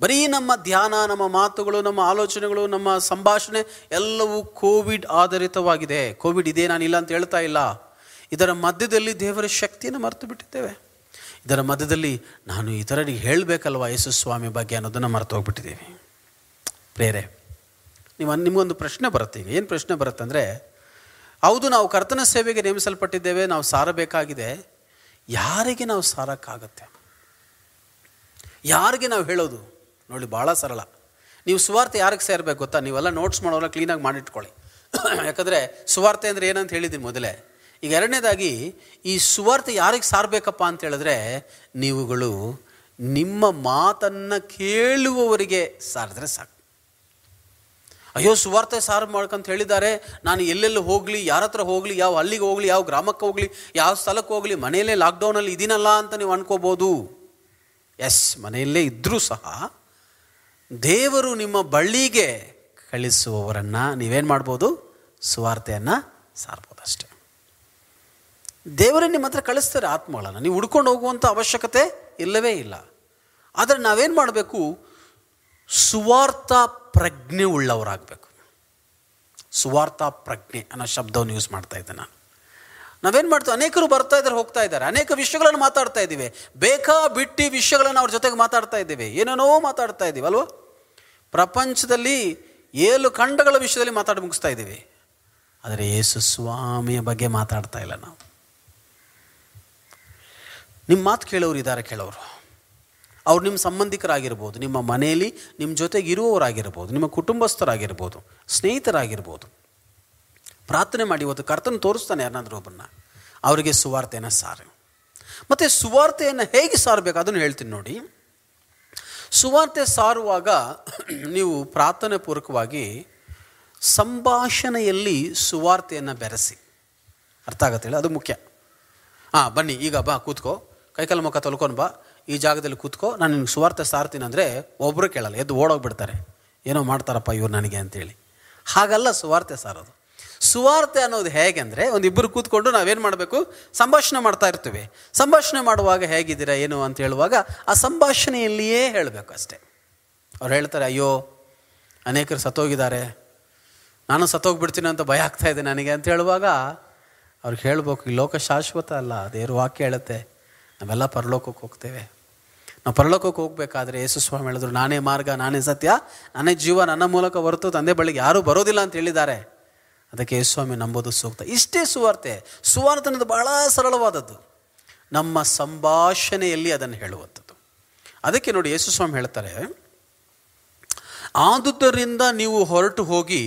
ಬರೀ ನಮ್ಮ ಧ್ಯಾನ, ನಮ್ಮ ಮಾತುಗಳು, ನಮ್ಮ ಆಲೋಚನೆಗಳು, ನಮ್ಮ ಸಂಭಾಷಣೆ ಎಲ್ಲವೂ ಕೋವಿಡ್ ಆಧಾರಿತವಾಗಿದೆ. ಕೋವಿಡ್ ಇದೆ ನಾನಿಲ್ಲ ಅಂತ ಹೇಳ್ತಾ ಇಲ್ಲ. ಇದರ ಮಧ್ಯದಲ್ಲಿ ದೇವರ ಶಕ್ತಿಯನ್ನು ಮರೆತು ಬಿಟ್ಟಿದ್ದೇವೆ. ಇದರ ಮಧ್ಯದಲ್ಲಿ ನಾನು ಇತರರಿಗೆ ಹೇಳಬೇಕಲ್ವ ಯೇಸು ಸ್ವಾಮಿ ಬಗ್ಗೆ ಅನ್ನೋದನ್ನು ಮರೆತು ಹೋಗ್ಬಿಟ್ಟಿದ್ದೀವಿ. ಪ್ರೇರೆ ನೀವು ನಿಮಗೊಂದು ಪ್ರಶ್ನೆ ಬರುತ್ತೆ ಈಗ. ಏನು ಪ್ರಶ್ನೆ ಬರುತ್ತೆ ಅಂದರೆ, ಹೌದು, ನಾವು ಕರ್ತನ ಸೇವೆಗೆ ನೇಮಿಸಲ್ಪಟ್ಟಿದ್ದೇವೆ, ನಾವು ಸಾರಬೇಕಾಗಿದೆ. ಯಾರಿಗೆ ನಾವು ಸಾರಕ್ಕಾಗತ್ತೆ? ಯಾರಿಗೆ ನಾವು ಹೇಳೋದು? ನೋಡಿ ಭಾಳ ಸರಳ. ನೀವು ಸುವಾರ್ತೆ ಯಾರಿಗೆ ಸೇರಬೇಕು ಗೊತ್ತಾ? ನೀವೆಲ್ಲ ನೋಟ್ಸ್ ಮಾಡೋಲ್ಲ ಕ್ಲೀನಾಗಿ ಮಾಡಿಟ್ಕೊಳ್ಳಿ. ಯಾಕಂದರೆ ಸುವಾರ್ತೆ ಅಂದರೆ ಏನಂತ ಹೇಳಿದ್ದೀನಿ ಮೊದಲೇ. ಈಗ ಎರಡನೇದಾಗಿ, ಈ ಸುವಾರ್ತೆ ಯಾರಿಗೆ ಸಾರಬೇಕಪ್ಪ ಅಂತ ಹೇಳಿದ್ರೆ, ನೀವುಗಳು ನಿಮ್ಮ ಮಾತನ್ನು ಕೇಳುವವರಿಗೆ ಸಾರಿದ್ರೆ ಸಾಕು. ಅಯ್ಯೋ, ಸುವಾರ್ತೆ ಸಾರು ಮಾಡ್ಕಂತ ಹೇಳಿದ್ದಾರೆ. ನಾನು ಎಲ್ಲೆಲ್ಲಿ ಹೋಗಲಿ, ಯಾರ ಹತ್ರ ಹೋಗಲಿ, ಯಾವ ಹಳ್ಳಿಗೆ ಹೋಗಲಿ, ಯಾವ ಗ್ರಾಮಕ್ಕೆ ಹೋಗಲಿ, ಯಾವ ಸ್ಥಳಕ್ಕೆ ಹೋಗಲಿ, ಮನೆಯಲ್ಲೇ ಲಾಕ್ಡೌನಲ್ಲಿ ಇದೀನಲ್ಲ ಅಂತ ನೀವು ಅನ್ಕೋಬೋದು. ಎಸ್ ಮನೆಯಲ್ಲೇ ಇದ್ದರೂ ಸಹ ದೇವರು ನಿಮ್ಮ ಬಳ್ಳಿಗೆ ಕಳಿಸುವವರನ್ನು ನೀವೇನು ಮಾಡ್ಬೋದು? ಸುವಾರ್ತೆಯನ್ನು ಸಾರ್ಬೋದು ಅಷ್ಟೇ ದೇವರೇ ನಿಮ್ಮ ಹತ್ರ ಕಳಿಸ್ತಾರೆ ಆತ್ಮಗಳನ್ನು. ನೀವು ಹುಡ್ಕೊಂಡು ಹೋಗುವಂಥ ಅವಶ್ಯಕತೆ ಇಲ್ಲವೇ ಇಲ್ಲ. ಆದರೆ ನಾವೇನು ಮಾಡಬೇಕು? ಸುವಾರ್ಥ ಪ್ರಜ್ಞೆ ಉಳ್ಳವರಾಗಬೇಕು. ಸುವಾರ್ಥ ಪ್ರಜ್ಞೆ ಅನ್ನೋ ಶಬ್ದವನ್ನು ಯೂಸ್ ಮಾಡ್ತಾ ಇದ್ದೆ ನಾನು. ನಾವೇನು ಮಾಡ್ತೀವಿ? ಅನೇಕರು ಬರ್ತಾ ಇದ್ದಾರೆ, ಹೋಗ್ತಾ ಇದ್ದಾರೆ. ಅನೇಕ ವಿಷಯಗಳನ್ನು ಮಾತಾಡ್ತಾ ಇದ್ದೀವಿ. ಬೇಕಾ ಬಿಟ್ಟಿ ವಿಷಯಗಳನ್ನು ಅವ್ರ ಜೊತೆಗೆ ಮಾತಾಡ್ತಾ ಇದ್ದೀವಿ. ಏನೇನೋ ಮಾತಾಡ್ತಾ ಇದ್ದೀವಿ, ಅಲ್ವಾ? ಪ್ರಪಂಚದಲ್ಲಿ ಏಳು ಖಂಡಗಳ ವಿಷಯದಲ್ಲಿ ಮಾತಾಡಿ ಮುಗಿಸ್ತಾ ಇದ್ದೀವಿ. ಆದರೆ ಯೇಸು ಸ್ವಾಮಿಯ ಬಗ್ಗೆ ಮಾತಾಡ್ತಾ ಇಲ್ಲ ನಾವು. ನಿಮ್ಮ ಮಾತು ಕೇಳೋರು ಇದ್ದಾರೆ ಕೇಳೋರು. ಅವ್ರು ನಿಮ್ಮ ಸಂಬಂಧಿಕರಾಗಿರ್ಬೋದು, ನಿಮ್ಮ ಮನೆಯಲ್ಲಿ ನಿಮ್ಮ ಜೊತೆಗೆ ಇರುವವರಾಗಿರ್ಬೋದು, ನಿಮ್ಮ ಕುಟುಂಬಸ್ಥರಾಗಿರ್ಬೋದು, ಸ್ನೇಹಿತರಾಗಿರ್ಬೋದು. ಪ್ರಾರ್ಥನೆ ಮಾಡಿ ಇವತ್ತು ಕರ್ತನ ತೋರಿಸ್ತಾನೆ ಯಾರಾದರೂ ಒಬ್ಬರನ್ನ ಅವರಿಗೆ ಸುವಾರ್ತೆಯನ್ನು ಸಾರು. ಮತ್ತು ಸುವಾರ್ತೆಯನ್ನು ಹೇಗೆ ಸಾರಬೇಕು? ಅದನ್ನು ಹೇಳ್ತೀನಿ ನೋಡಿ. ಸುವಾರ್ತೆ ಸಾರುವಾಗ ನೀವು ಪ್ರಾರ್ಥನೆ ಪೂರ್ವಕವಾಗಿ ಸಂಭಾಷಣೆಯಲ್ಲಿ ಸುವಾರ್ತೆಯನ್ನು ಬೆರೆಸಿ. ಅರ್ಥ ಆಗತ್ತೆ ಹೇಳಿ ಅದು ಮುಖ್ಯ. ಹಾಂ ಬನ್ನಿ, ಈಗ ಬಾ, ಕೂತ್ಕೋ. ಕೈಕಾಲು ಮುಖ ತೊಳ್ಕೊಂಡು ಬಾ. ಈ ಜಾಗದಲ್ಲಿ ಕೂತ್ಕೋ. ನಾನು ನಿಮ್ಗೆ ಸುವಾರ್ಥ ಸಾರ್ತೀನಿ ಅಂದರೆ ಒಬ್ಬರು ಕೇಳಲ್ಲ, ಎದ್ದು ಓಡೋಗ್ಬಿಡ್ತಾರೆ. ಏನೋ ಮಾಡ್ತಾರಪ್ಪ ಇವ್ರು ನನಗೆ ಅಂತೇಳಿ. ಹಾಗಲ್ಲ ಸುವಾರ್ತೆ ಸಾರೋದು. ಸುವಾರ್ತೆ ಅನ್ನೋದು ಹೇಗೆ ಅಂದರೆ ಒಂದು ಇಬ್ಬರು ಕೂತ್ಕೊಂಡು ನಾವೇನು ಮಾಡಬೇಕು? ಸಂಭಾಷಣೆ ಮಾಡ್ತಾ ಇರ್ತೀವಿ. ಸಂಭಾಷಣೆ ಮಾಡುವಾಗ ಹೇಗಿದ್ದೀರಾ, ಏನು ಅಂತ ಹೇಳುವಾಗ ಆ ಸಂಭಾಷಣೆಯಲ್ಲಿಯೇ ಹೇಳಬೇಕು ಅಷ್ಟೇ. ಅವ್ರು ಹೇಳ್ತಾರೆ, ಅಯ್ಯೋ, ಅನೇಕರು ಸತ್ತೋಗಿದ್ದಾರೆ. ನಾನು ಸತ್ತೋಗ್ಬಿಡ್ತೀನಿ ಅಂತ ಭಯ ಆಗ್ತಾ ಇದೆ ನನಗೆ. ಅಂತ ಹೇಳುವಾಗ ಅವ್ರಿಗೆ ಹೇಳ್ಬೇಕು, ಈ ಲೋಕ ಶಾಶ್ವತ ಅಲ್ಲ, ದೇವ್ರ ವಾಕ್ಯ ಹೇಳುತ್ತೆ. ನಾವೆಲ್ಲ ಪರಲೋಕಕ್ಕೆ ಹೋಗ್ತೇವೆ. ನಾವು ಪರಲೋಕಕ್ಕೆ ಹೋಗ್ಬೇಕಾದ್ರೆ ಯೇಸು ಸ್ವಾಮಿ ಹೇಳಿದ್ರು, ನಾನೇ ಮಾರ್ಗ, ನಾನೇ ಸತ್ಯ, ನಾನೇ ಜೀವ, ನನ್ನ ಮೂಲಕ ಹೊರತು ತಂದೆ ಬಳಿಗೆ ಯಾರೂ ಬರೋದಿಲ್ಲ ಅಂತ ಹೇಳಿದ್ದಾರೆ. ಅದಕ್ಕೆ ಯೇಸು ಸ್ವಾಮಿ ನಂಬೋದು ಸೂಕ್ತ. ಇಷ್ಟೇ ಸುವಾರ್ತೆ ಸುವಾರ್ತೆ ಅನ್ನೋದು ಬಹಳ ಸರಳವಾದದ್ದು. ನಮ್ಮ ಸಂಭಾಷಣೆಯಲ್ಲಿ ಅದನ್ನು ಹೇಳುವಂಥದ್ದು. ಅದಕ್ಕೆ ನೋಡಿ ಯೇಸು ಸ್ವಾಮಿ ಹೇಳ್ತಾರೆ, ಆದುದರಿಂದ ನೀವು ಹೊರಟು ಹೋಗಿ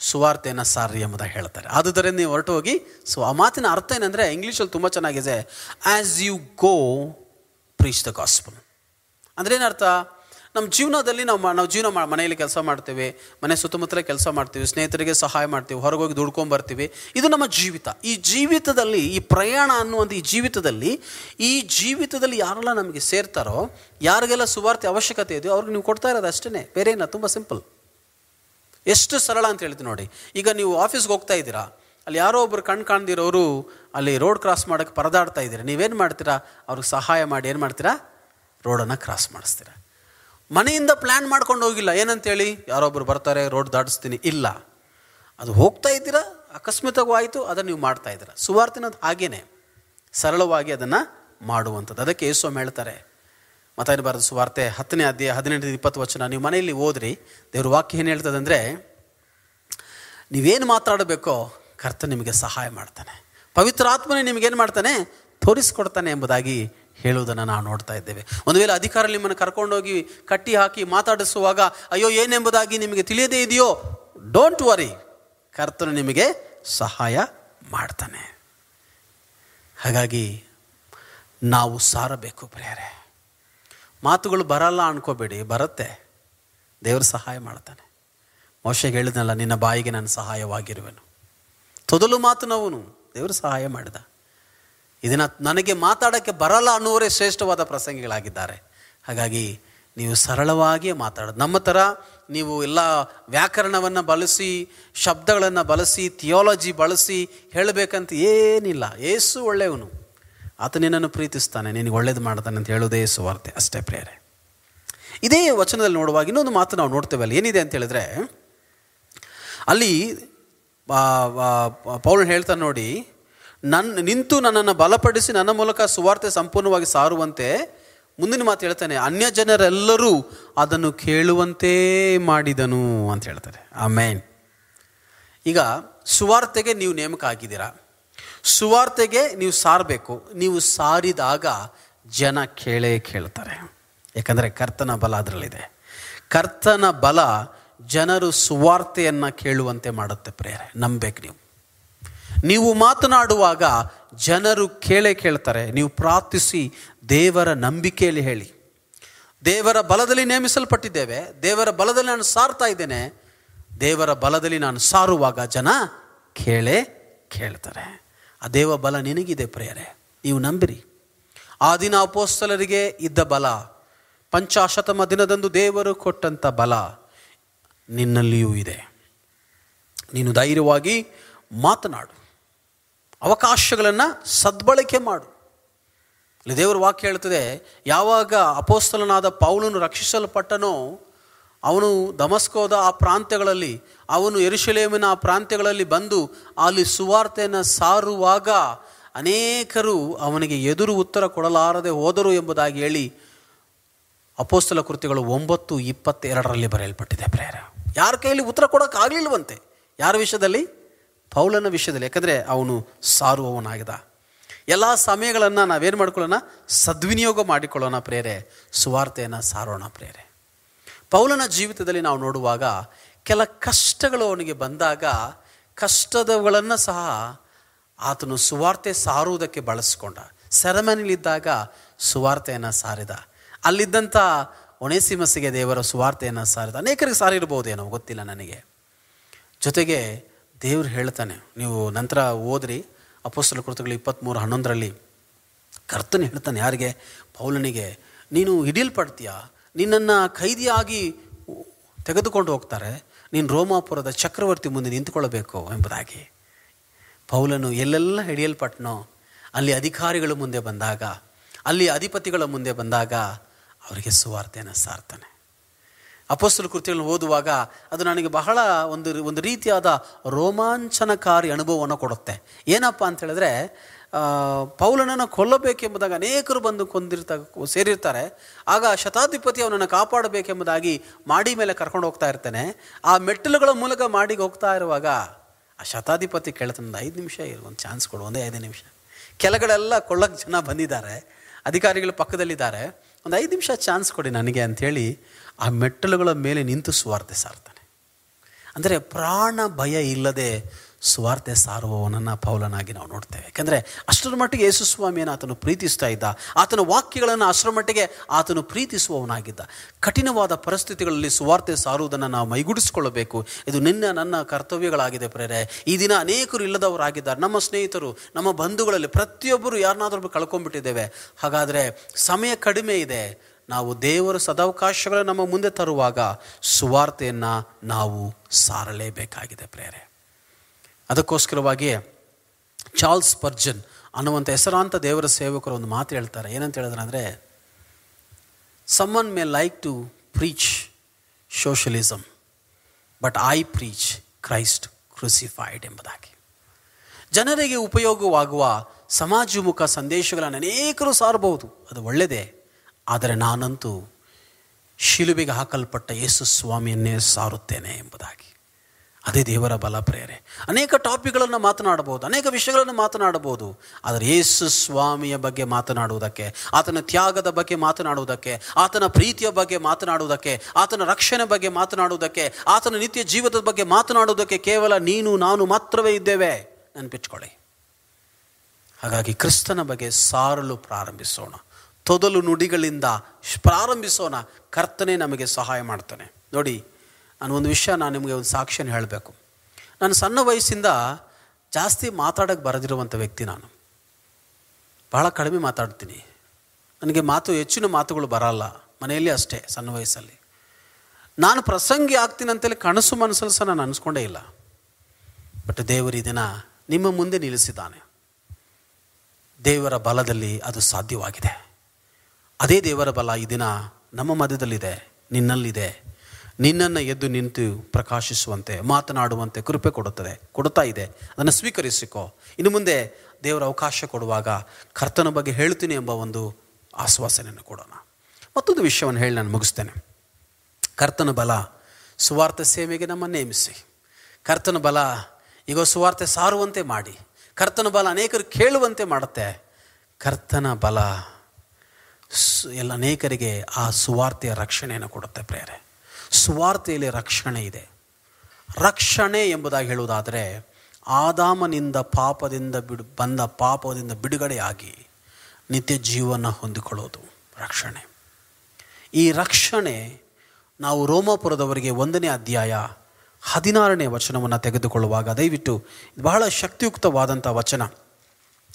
ಸುವಾರ್ತೆಯನ್ನು ಸಾರಿ ಎಂಬುದಾಗಿ ಹೇಳ್ತಾರೆ. ಆದುದರಿಂದ ನೀವು ಹೊರಟು ಹೋಗಿ ಸೊ, ಆ ಮಾತಿನ ಅರ್ಥ ಏನಂದರೆ ಇಂಗ್ಲೀಷಲ್ಲಿ ತುಂಬ ಚೆನ್ನಾಗಿದೆ. As you go preach the gospel ಅಂದ್ರೆ ಏನರ್ಥ? ನಮ್ಮ ಜೀವನದಲ್ಲಿ ನಾವು ನಾವು ಜೀವನ ಮಾ, ಮನೆಯಲ್ಲಿ ಕೆಲಸ ಮಾಡ್ತೇವೆ, ಮನೆ ಸುತ್ತಮುತ್ತಲೇ ಕೆಲಸ ಮಾಡ್ತೀವಿ, ಸ್ನೇಹಿತರಿಗೆ ಸಹಾಯ ಮಾಡ್ತೀವಿ, ಹೊರಗೋಗಿ ದುಡ್ಕೊಂಡು ಬರ್ತೀವಿ. ಇದು ನಮ್ಮ ಜೀವಿತ. ಈ ಜೀವಿತದಲ್ಲಿ, ಈ ಪ್ರಯಾಣ ಅನ್ನುವಂಥ ಈ ಜೀವಿತದಲ್ಲಿ ಈ ಜೀವಿತದಲ್ಲಿ ಯಾರೆಲ್ಲ ನಮಗೆ ಸೇರ್ತಾರೋ, ಯಾರಿಗೆಲ್ಲ ಸುವಾರ್ತೆ ಅವಶ್ಯಕತೆ ಇದೆಯೋ ಅವ್ರಿಗೆ ನೀವು ಕೊಡ್ತಾ ಇರೋದು ಅಷ್ಟೇ ಬೇರೆ ಏನ ತುಂಬ ಸಿಂಪಲ್. ಎಷ್ಟು ಸರಳ ಅಂತ ಹೇಳ್ತೀನಿ ನೋಡಿ. ಈಗ ನೀವು ಆಫೀಸ್ಗೆ ಹೋಗ್ತಾ ಇದ್ದೀರಾ, ಅಲ್ಲಿ ಯಾರೋ ಒಬ್ರು ಕಣ್ ಕಾಣ್ದಿರೋರು ಅಲ್ಲಿ ರೋಡ್ ಕ್ರಾಸ್ ಮಾಡೋಕ್ಕೆ ಪರದಾಡ್ತಾ ಇದ್ದೀರಾ. ನೀವೇನು ಮಾಡ್ತೀರಾ? ಅವ್ರಿಗೆ ಸಹಾಯ ಮಾಡಿ ಏನು ಮಾಡ್ತೀರಾ? ರೋಡನ್ನು ಕ್ರಾಸ್ ಮಾಡಿಸ್ತೀರ. ಮನೆಯಿಂದ ಪ್ಲ್ಯಾನ್ ಮಾಡ್ಕೊಂಡು ಹೋಗಿಲ್ಲ. ಏನಂತೇಳಿ? ಯಾರೊಬ್ಬರು ಬರ್ತಾರೆ, ರೋಡ್ ದಾಟಿಸ್ತೀನಿ. ಇಲ್ಲ. ಅದು ಹೋಗ್ತಾ ಇದ್ದೀರಾ? ಅಕಸ್ಮಾತಾಗೂ ಆಯಿತು, ಅದನ್ನು ನೀವು ಮಾಡ್ತಾ ಇದ್ದೀರಾ. ಸುವಾರ್ತಿನದು ಹಾಗೇನೆ. ಸರಳವಾಗಿ ಅದನ್ನು ಮಾಡುವಂಥದ್ದು. ಅದಕ್ಕೆ ಯೇಸ್ವಾಮಿ ಹೇಳ್ತಾರೆ. ಮತಾಯನ ಬರೆದ ಸುವಾರ್ತೆ ಹತ್ತನೇ ಅಧ್ಯಾಯ ಹದಿನೆಂಟು ಇಪ್ಪತ್ತು ವಚನ. ನೀವು ಮನೆಯಲ್ಲಿ ಓದ್ರಿ ದೇವ್ರ ವಾಕ್ಯ ಏನು ಹೇಳ್ತದೆ ಅಂದರೆ ನೀವೇನು ಮಾತಾಡಬೇಕೋ ಕರ್ತ ನಿಮಗೆ ಸಹಾಯ ಮಾಡ್ತಾನೆ. ಪವಿತ್ರ ಆತ್ಮನೇ ನಿಮಗೇನು ಮಾಡ್ತಾನೆ? ತೋರಿಸ್ಕೊಡ್ತಾನೆ ಎಂಬುದಾಗಿ ಹೇಳುವುದನ್ನು ನಾವು ನೋಡ್ತಾ ಇದ್ದೇವೆ. ಒಂದು ವೇಳೆ ಅಧಿಕಾರ ನಿಮ್ಮನ್ನು ಕರ್ಕೊಂಡೋಗಿ ಕಟ್ಟಿ ಹಾಕಿ ಮಾತಾಡಿಸುವಾಗ, ಅಯ್ಯೋ, ಏನೆಂಬುದಾಗಿ ನಿಮಗೆ ತಿಳಿಯದೇ ಇದೆಯೋ? ಡೋಂಟ್ ವರಿ ಕರ್ತನು ನಿಮಗೆ ಸಹಾಯ ಮಾಡ್ತಾನೆ. ಹಾಗಾಗಿ ನಾವು ಸಾರಬೇಕು ಪ್ರಿಯರೇ. ಮಾತುಗಳು ಬರಲ್ಲ ಅನ್ಕೋಬೇಡಿ, ಬರುತ್ತೆ. ದೇವರು ಸಹಾಯ ಮಾಡ್ತಾನೆ. ಮೋಶ ಹೇಳಿದ್ನಲ್ಲ, ನಿನ್ನ ಬಾಯಿಗೆ ನಾನು ಸಹಾಯವಾಗಿರುವೆನು. ತೊದಲು ಮಾತು ನೋವು ದೇವರು ಸಹಾಯ ಮಾಡಿದ. ಇದನ್ನ ನನಗೆ ಮಾತಾಡೋಕ್ಕೆ ಬರಲ್ಲ ಅನ್ನುವರೇ ಶ್ರೇಷ್ಠವಾದ ಪ್ರಸಂಗಿಗಳಾಗಿದ್ದಾರೆ. ಹಾಗಾಗಿ ನೀವು ಸರಳವಾಗಿಯೇ ಮಾತಾಡೋದು. ನಮ್ಮ ಥರ ನೀವು ಎಲ್ಲ ವ್ಯಾಕರಣವನ್ನು ಬಳಸಿ, ಶಬ್ದಗಳನ್ನು ಬಳಸಿ ಥಿಯಾಲಜಿ ಬಳಸಿ ಹೇಳಬೇಕಂತ ಏನಿಲ್ಲ. ಏಸು ಒಳ್ಳೆಯವನು. ಆತ ನಿನ್ನನ್ನು ಪ್ರೀತಿಸ್ತಾನೆ. ನಿನಗೆ ಒಳ್ಳೇದು ಮಾಡ್ತಾನೆ ಅಂತ ಹೇಳೋದೇ ಸುವಾರ್ತೆ. ಅಷ್ಟೇ ಪ್ರೇರೆ ಇದೇ ವಚನದಲ್ಲಿ ನೋಡುವಾಗ ಇನ್ನೊಂದು ಮಾತು ನಾವು ನೋಡ್ತೇವೆ ಅಲ್ಲಿ. ಏನಿದೆ ಅಂತ ಹೇಳಿದ್ರೆ, ಅಲ್ಲಿ ಪೌಲ್ ಹೇಳ್ತಾನೆ ನೋಡಿ ನನ್ನ ನಿಂತು ನನ್ನನ್ನು ಬಲಪಡಿಸಿ ನನ್ನ ಮೂಲಕ ಸುವಾರ್ತೆ ಸಂಪೂರ್ಣವಾಗಿ ಸಾರುವಂತೆ ಮುಂದಿನ ಮಾತು ಹೇಳ್ತಾನೆ. ಅನ್ಯ ಜನರೆಲ್ಲರೂ ಅದನ್ನು ಕೇಳುವಂತೆ ಮಾಡಿದನು ಅಂತ ಹೇಳ್ತಾರೆ. ಆಮೇನ್. ಈಗ ಸುವಾರ್ತೆಗೆ ನೀವು ನೇಮಕ ಆಗಿದ್ದೀರಾ? ಸುವಾರ್ತೆಗೆ ನೀವು ಸಾರಬೇಕು. ನೀವು ಸಾರಿದಾಗ ಜನ ಕೇಳೇ ಕೇಳ್ತಾರೆ. ಯಾಕಂದರೆ ಕರ್ತನ ಬಲ ಅದರಲ್ಲಿದೆ. ಕರ್ತನ ಬಲ ಜನರು ಸುವಾರ್ತೆಯನ್ನು ಕೇಳುವಂತೆ ಮಾಡುತ್ತೆ ಪ್ರೇರೆ ನಂಬೇಕು ನೀವು. ನೀವು ಮಾತನಾಡುವಾಗ ಜನರು ಕೇಳೇ ಕೇಳ್ತಾರೆ, ನೀವು ಪ್ರಾರ್ಥಿಸಿ ದೇವರ ನಂಬಿಕೆಯಲ್ಲಿ ಹೇಳಿ. ದೇವರ ಬಲದಲ್ಲಿ ನೇಮಿಸಲ್ಪಟ್ಟಿದ್ದೇವೆ, ದೇವರ ಬಲದಲ್ಲಿ ನಾನು ಸಾರ್ತಾ ಇದ್ದೇನೆ, ದೇವರ ಬಲದಲ್ಲಿ ನಾನು ಸಾರುವಾಗ ಜನ ಕೇಳೇ ಕೇಳ್ತಾರೆ. ಆ ದೇವ ಬಲ ನಿನಗಿದೆ ಪ್ರಿಯರೇ, ನೀವು ನಂಬಿರಿ. ಆ ದಿನ ಅಪೋಸ್ತಲರಿಗೆ ಇದ್ದ ಬಲ, ಪಂಚಾಶತಮ ದಿನದಂದು ದೇವರು ಕೊಟ್ಟಂಥ ಬಲ ನಿನ್ನಲ್ಲಿಯೂ ಇದೆ. ನೀನು ಧೈರ್ಯವಾಗಿ ಮಾತನಾಡು. ಅವಕಾಶಗಳನ್ನು ಸದ್ಬಳಕೆ ಮಾಡು. ಇಲ್ಲಿ ದೇವರ ವಾಕ್ಯ ಹೇಳ್ತದೆ ಯಾವಾಗ ಅಪೋಸ್ತಲನಾದ ಪೌಲನು ರಕ್ಷಿಸಲ್ಪಟ್ಟನೋ, ಅವನು ದಮಸ್ಕೋದ ಆ ಪ್ರಾಂತ್ಯಗಳಲ್ಲಿ, ಅವನು ಎರುಶಲೇಮಿನ ಆ ಪ್ರಾಂತ್ಯಗಳಲ್ಲಿ ಬಂದು ಅಲ್ಲಿ ಸುವಾರ್ತೆಯನ್ನು ಸಾರುವಾಗ ಅನೇಕರು ಅವನಿಗೆ ಎದುರು ಉತ್ತರ ಕೊಡಲಾರದೆ ಹೋದರು ಎಂಬುದಾಗಿ ಹೇಳಿ ಅಪೋಸ್ತಲ ಕೃತಿಗಳು ಒಂಬತ್ತು ಇಪ್ಪತ್ತೆರಡರಲ್ಲಿ ಬರೆಯಲ್ಪಟ್ಟಿದೆ ಪ್ರೇರ. ಯಾರ ಕೈಯಲ್ಲಿ ಉತ್ತರ ಕೊಡೋಕ್ಕಾಗಲಿಲ್ವಂತೆ? ಯಾರ ವಿಷಯದಲ್ಲಿ? ಪೌಲನ ವಿಷಯದಲ್ಲಿ, ಯಾಕಂದರೆ ಅವನು ಸಾರುವವನಾಗಿದ ಎಲ್ಲ ಸಮಯಗಳನ್ನು ನಾವೇನು ಮಾಡ್ಕೊಳ್ಳೋಣ? ಸದ್ವಿನಿಯೋಗ ಮಾಡಿಕೊಳ್ಳೋಣ ಪ್ರೇರೆ. ಸುವಾರ್ತೆಯನ್ನು ಸಾರೋಣ ಪ್ರೇರೆ. ಪೌಲನ ಜೀವಿತದಲ್ಲಿ ನಾವು ನೋಡುವಾಗ ಕೆಲ ಕಷ್ಟಗಳು ಅವನಿಗೆ ಬಂದಾಗ ಕಷ್ಟದಗಳನ್ನು ಸಹ ಆತನು ಸುವಾರ್ತೆ ಸಾರುವುದಕ್ಕೆ ಬಳಸ್ಕೊಂಡ. ಸೆರೆಮನಿಲಿದ್ದಾಗ ಸುವಾರ್ತೆಯನ್ನು ಸಾರಿದ. ಅಲ್ಲಿದ್ದಂಥ ಒಣೆಸಿಮಸಿಗೆ ದೇವರ ಸುವಾರ್ತೆಯನ್ನು ಸಾರಿದ. ಅನೇಕರಿಗೆ ಸಾರಿರ್ಬೋದೇನೋ ಗೊತ್ತಿಲ್ಲ ನನಗೆ. ಜೊತೆಗೆ ದೇವ್ರು ಹೇಳ್ತಾನೆ, ನೀವು ನಂತರ ಓದ್ರಿ. ಅಪೋಸ್ತಲ ಕೃತಗಳು ಇಪ್ಪತ್ತ್ಮೂರು ಹನ್ನೊಂದರಲ್ಲಿ ಕರ್ತನೆ ಹೇಳ್ತಾನೆ, ಯಾರಿಗೆ? ಪೌಲನಿಗೆ, ನೀನು ಹಿಡಿಯಲ್ಪಡ್ತೀಯ? ನಿನ್ನನ್ನು ಖೈದಿಯಾಗಿ ತೆಗೆದುಕೊಂಡು ಹೋಗ್ತಾರೆ. ನೀನು ರೋಮಾಪುರದ ಚಕ್ರವರ್ತಿ ಮುಂದೆ ನಿಂತುಕೊಳ್ಳಬೇಕು ಎಂಬುದಾಗಿ. ಪೌಲನು ಎಲ್ಲೆಲ್ಲ ಹಿಡಿಯಲ್ಪಟ್ಟನೋ ಅಲ್ಲಿ ಅಧಿಕಾರಿಗಳ ಮುಂದೆ ಬಂದಾಗ, ಅಲ್ಲಿ ಅಧಿಪತಿಗಳ ಮುಂದೆ ಬಂದಾಗ, ಅವರಿಗೆ ಸುವಾರ್ತೆಯನ್ನು ಸಾರ್ತಾನೆ. ಅಪೋಸ್ತಲ ಕೃತಿಗಳನ್ನು ಓದುವಾಗ ಅದು ನನಗೆ ಬಹಳ ಒಂದು ಒಂದು ರೀತಿಯಾದ ರೋಮಾಂಚನಕಾರಿ ಅನುಭವವನ್ನು ಕೊಡುತ್ತೆ. ಏನಪ್ಪ ಅಂತ ಹೇಳಿದ್ರೆ ಪೌಲನನ್ನು ಕೊಲ್ಲಬೇಕೆಂಬುದಾಗಿ ಅನೇಕರು ಬಂದು ಕೊಂದಿರ್ತ, ಸೇರಿರ್ತಾರೆ. ಆಗ ಶತಾಧಿಪತಿ ಅವನನ್ನು ಕಾಪಾಡಬೇಕೆಂಬುದಾಗಿ ಮಾಡಿ ಮೇಲೆ ಕರ್ಕೊಂಡು ಹೋಗ್ತಾ ಇರ್ತಾನೆ. ಆ ಮೆಟ್ಟಿಲುಗಳ ಮೂಲಕ ಮಾಡಿಗೆ ಹೋಗ್ತಾ ಇರುವಾಗ ಆ ಶತಾಧಿಪತಿ ಕೇಳ್ತಾನೆ ಒಂದು ಐದು ನಿಮಿಷ ಇರು, ಒಂದು ಚಾನ್ಸ್ ಕೊಡು, ಒಂದೇ ಐದು ನಿಮಿಷ. ಕೆಳಗಡೆಲ್ಲ ಕೊಳ್ಳಕ್ಕೆ ಜನ ಬಂದಿದ್ದಾರೆ. ಅಧಿಕಾರಿಗಳು ಪಕ್ಕದಲ್ಲಿದ್ದಾರೆ. ಒಂದು ಐದು ನಿಮಿಷ ಚಾನ್ಸ್ ಕೊಡಿ ನನಗೆ ಅಂಥೇಳಿ ಆ ಮೆಟ್ಟಲುಗಳ ಮೇಲೆ ನಿಂತು ಸ್ವಾರ್ಥೆ ಸಾರ್ತಾನೆ. ಅಂದರೆ ಪ್ರಾಣ ಭಯ ಇಲ್ಲದೆ ಸ್ವಾರ್ಥೆ ಸಾರುವವನನ್ನು ಪೌಲನಾಗಿ ನಾವು ನೋಡ್ತೇವೆ. ಯಾಕೆಂದರೆ ಅಷ್ಟರ ಮಟ್ಟಿಗೆ ಯೇಸು ಸ್ವಾಮಿಯನ್ನು ಆತನು ಪ್ರೀತಿಸ್ತಾ ಇದ್ದ, ಆತನ ವಾಕ್ಯಗಳನ್ನು ಅಷ್ಟರ ಮಟ್ಟಿಗೆ ಆತನು ಪ್ರೀತಿಸುವವನಾಗಿದ್ದ. ಕಠಿಣವಾದ ಪರಿಸ್ಥಿತಿಗಳಲ್ಲಿ ಸುವಾರ್ತೆ ಸಾರುವುದನ್ನು ನಾವು ಮೈಗೂಡಿಸಿಕೊಳ್ಳಬೇಕು. ಇದು ನಿನ್ನ ನನ್ನ ಕರ್ತವ್ಯಗಳಾಗಿದೆ ಪ್ರೇರೆ. ಈ ದಿನ ಅನೇಕರು ಇಲ್ಲದವರಾಗಿದ್ದಾರೆ. ನಮ್ಮ ಸ್ನೇಹಿತರು, ನಮ್ಮ ಬಂಧುಗಳಲ್ಲಿ ಪ್ರತಿಯೊಬ್ಬರು ಯಾರನ್ನಾದ್ರೂ ಕಳ್ಕೊಂಡ್ಬಿಟ್ಟಿದ್ದೇವೆ. ಹಾಗಾದರೆ ಸಮಯ ಕಡಿಮೆ ಇದೆ. ನಾವು ದೇವರ ಸದಾವಕಾಶಗಳು ನಮ್ಮ ಮುಂದೆ ತರುವಾಗ ಸುವಾರ್ತೆಯನ್ನು ನಾವು ಸಾರಲೇಬೇಕಾಗಿದೆ ಪ್ರೇರೆ. ಅದಕ್ಕೋಸ್ಕರವಾಗಿ ಚಾರ್ಲ್ಸ್ ಪರ್ಜನ್ ಅನ್ನುವಂಥ ಹೆಸರಾಂತ ದೇವರ ಸೇವಕರು ಒಂದು ಮಾತು ಹೇಳ್ತಾರೆ. ಏನಂತ ಹೇಳಿದ್ರೆ ಅಂದರೆ some men may like to preach socialism but I preach Christ crucified ಎಂಬುದಾಗಿ. ಜನರಿಗೆ ಉಪಯೋಗವಾಗುವ ಸಮಾಜಮುಖ ಸಂದೇಶಗಳನ್ನು ಅನೇಕರು ಸಾರಬಹುದು. ಅದು ಒಳ್ಳೆಯದೇ ಆದರೆ ನಾನಂತೂ ಶಿಲುಬೆಗೆ ಹಾಕಲ್ಪಟ್ಟ ಯೇಸು ಸ್ವಾಮಿಯನ್ನೇ ಸಾರುತ್ತೇನೆ ಎಂಬುದಾಗಿ. ಅದೇ ದೇವರ ಬಲ ಪ್ರೇರೆ. ಅನೇಕ ಟಾಪಿಕ್ಗಳನ್ನು ಮಾತನಾಡಬಹುದು, ಅನೇಕ ವಿಷಯಗಳನ್ನು ಮಾತನಾಡಬಹುದು, ಆದರೆ ಯೇಸು ಸ್ವಾಮಿಯ ಬಗ್ಗೆ ಮಾತನಾಡುವುದಕ್ಕೆ, ಆತನ ತ್ಯಾಗದ ಬಗ್ಗೆ ಮಾತನಾಡುವುದಕ್ಕೆ, ಆತನ ಪ್ರೀತಿಯ ಬಗ್ಗೆ ಮಾತನಾಡುವುದಕ್ಕೆ, ಆತನ ರಕ್ಷಣೆ ಬಗ್ಗೆ ಮಾತನಾಡುವುದಕ್ಕೆ, ಆತನ ನಿತ್ಯ ಜೀವನದ ಬಗ್ಗೆ ಮಾತನಾಡುವುದಕ್ಕೆ ಕೇವಲ ನೀನು, ನಾನು ಮಾತ್ರವೇ ಇದ್ದೇವೆ. ನೆನಪಿಟ್ಕೊಳ್ಳಿ. ಹಾಗಾಗಿ ಕ್ರಿಸ್ತನ ಬಗ್ಗೆ ಸಾರಲು ಪ್ರಾರಂಭಿಸೋಣ. ತೊದಲು ನುಡಿಗಳಿಂದ ಪ್ರಾರಂಭಿಸೋಣ. ಕರ್ತನೆ ನಮಗೆ ಸಹಾಯ ಮಾಡ್ತಾನೆ. ನೋಡಿ, ನಾನು ಒಂದು ವಿಷಯ ನಾನು ನಿಮಗೆ ಒಂದು ಸಾಕ್ಷ್ಯನ ಹೇಳಬೇಕು. ನಾನು ಸಣ್ಣ ವಯಸ್ಸಿಂದ ಜಾಸ್ತಿ ಮಾತಾಡೋಕ್ಕೆ ಬರೆದಿರುವಂಥ ವ್ಯಕ್ತಿ ನಾನು. ಬಹಳ ಕಡಿಮೆ ಮಾತಾಡ್ತೀನಿ. ನನಗೆ ಮಾತು ಹೆಚ್ಚಿನ ಮಾತುಗಳು ಬರಲ್ಲ. ಮನೆಯಲ್ಲಿ ಅಷ್ಟೇ, ಸಣ್ಣ ವಯಸ್ಸಲ್ಲಿ. ನಾನು ಪ್ರಸಂಗಿ ಆಗ್ತೀನಿ ಅಂತೇಳಿ ಕನಸು ಮನಸ್ಸಲ್ಲಿ ಸಹ ನಾನು ಅನಿಸ್ಕೊಂಡೇ ಇಲ್ಲ. ಬಟ್ ದೇವರು ದಿನ ನಿಮ್ಮ ಮುಂದೆ ನಿಲ್ಲಿಸಿದ್ದಾನೆ. ದೇವರ ಬಲದಲ್ಲಿ ಅದು ಸಾಧ್ಯವಾಗಿದೆ. ಅದೇ ದೇವರ ಬಲ ಈ ದಿನ ನಮ್ಮ ಮಧ್ಯದಲ್ಲಿದೆ, ನಿನ್ನಲ್ಲಿದೆ. ನಿನ್ನನ್ನು ಎದ್ದು ನಿಂತು ಪ್ರಕಾಶಿಸುವಂತೆ, ಮಾತನಾಡುವಂತೆ ಕೃಪೆ ಕೊಡುತ್ತದೆ, ಕೊಡುತ್ತಾ ಇದೆ. ಅದನ್ನು ಸ್ವೀಕರಿಸಿಕೋ. ಇನ್ನು ಮುಂದೆ ದೇವರ ಅವಕಾಶ ಕೊಡುವಾಗ ಕರ್ತನ ಬಗ್ಗೆ ಹೇಳ್ತೀನಿ ಎಂಬ ಒಂದು ಆಶ್ವಾಸನೆಯನ್ನು ಕೊಡೋಣ. ಮತ್ತೊಂದು ವಿಷಯವನ್ನು ಹೇಳಿ ನಾನು ಮುಗಿಸ್ತೇನೆ. ಕರ್ತನ ಬಲ ಸುವಾರ್ಥ ಸೇವೆಗೆ ನಮ್ಮ ನೇಮಿಸಿ. ಕರ್ತನ ಬಲ ಈಗ ಸುವಾರ್ತೆ ಸಾರುವಂತೆ ಮಾಡಿ. ಕರ್ತನ ಬಲ ಅನೇಕರು ಕೇಳುವಂತೆ ಮಾಡುತ್ತೆ. ಕರ್ತನ ಬಲ ಎಲ್ಲ ಅನೇಕರಿಗೆ ಆ ಸುವಾರ್ತೆಯ ರಕ್ಷಣೆಯನ್ನು ಕೊಡುತ್ತೆ ಪ್ರೇರೆ. ಸುವಾರ್ತೆಯಲ್ಲಿ ರಕ್ಷಣೆ ಇದೆ. ರಕ್ಷಣೆ ಎಂಬುದಾಗಿ ಹೇಳುವುದಾದರೆ, ಆದಾಮನಿಂದ ಪಾಪದಿಂದ ಬಿಡು, ಬಂದ ಪಾಪದಿಂದ ಬಿಡುಗಡೆಯಾಗಿ ನಿತ್ಯ ಜೀವನ ಹೊಂದಿಕೊಳ್ಳೋದು ರಕ್ಷಣೆ. ಈ ರಕ್ಷಣೆ ನಾವು ರೋಮಾಪುರದವರಿಗೆ ಒಂದನೇ ಅಧ್ಯಾಯ ಹದಿನಾರನೇ ವಚನವನ್ನು ತೆಗೆದುಕೊಳ್ಳುವಾಗ, ದಯವಿಟ್ಟು ಬಹಳ ಶಕ್ತಿಯುಕ್ತವಾದಂಥ ವಚನ.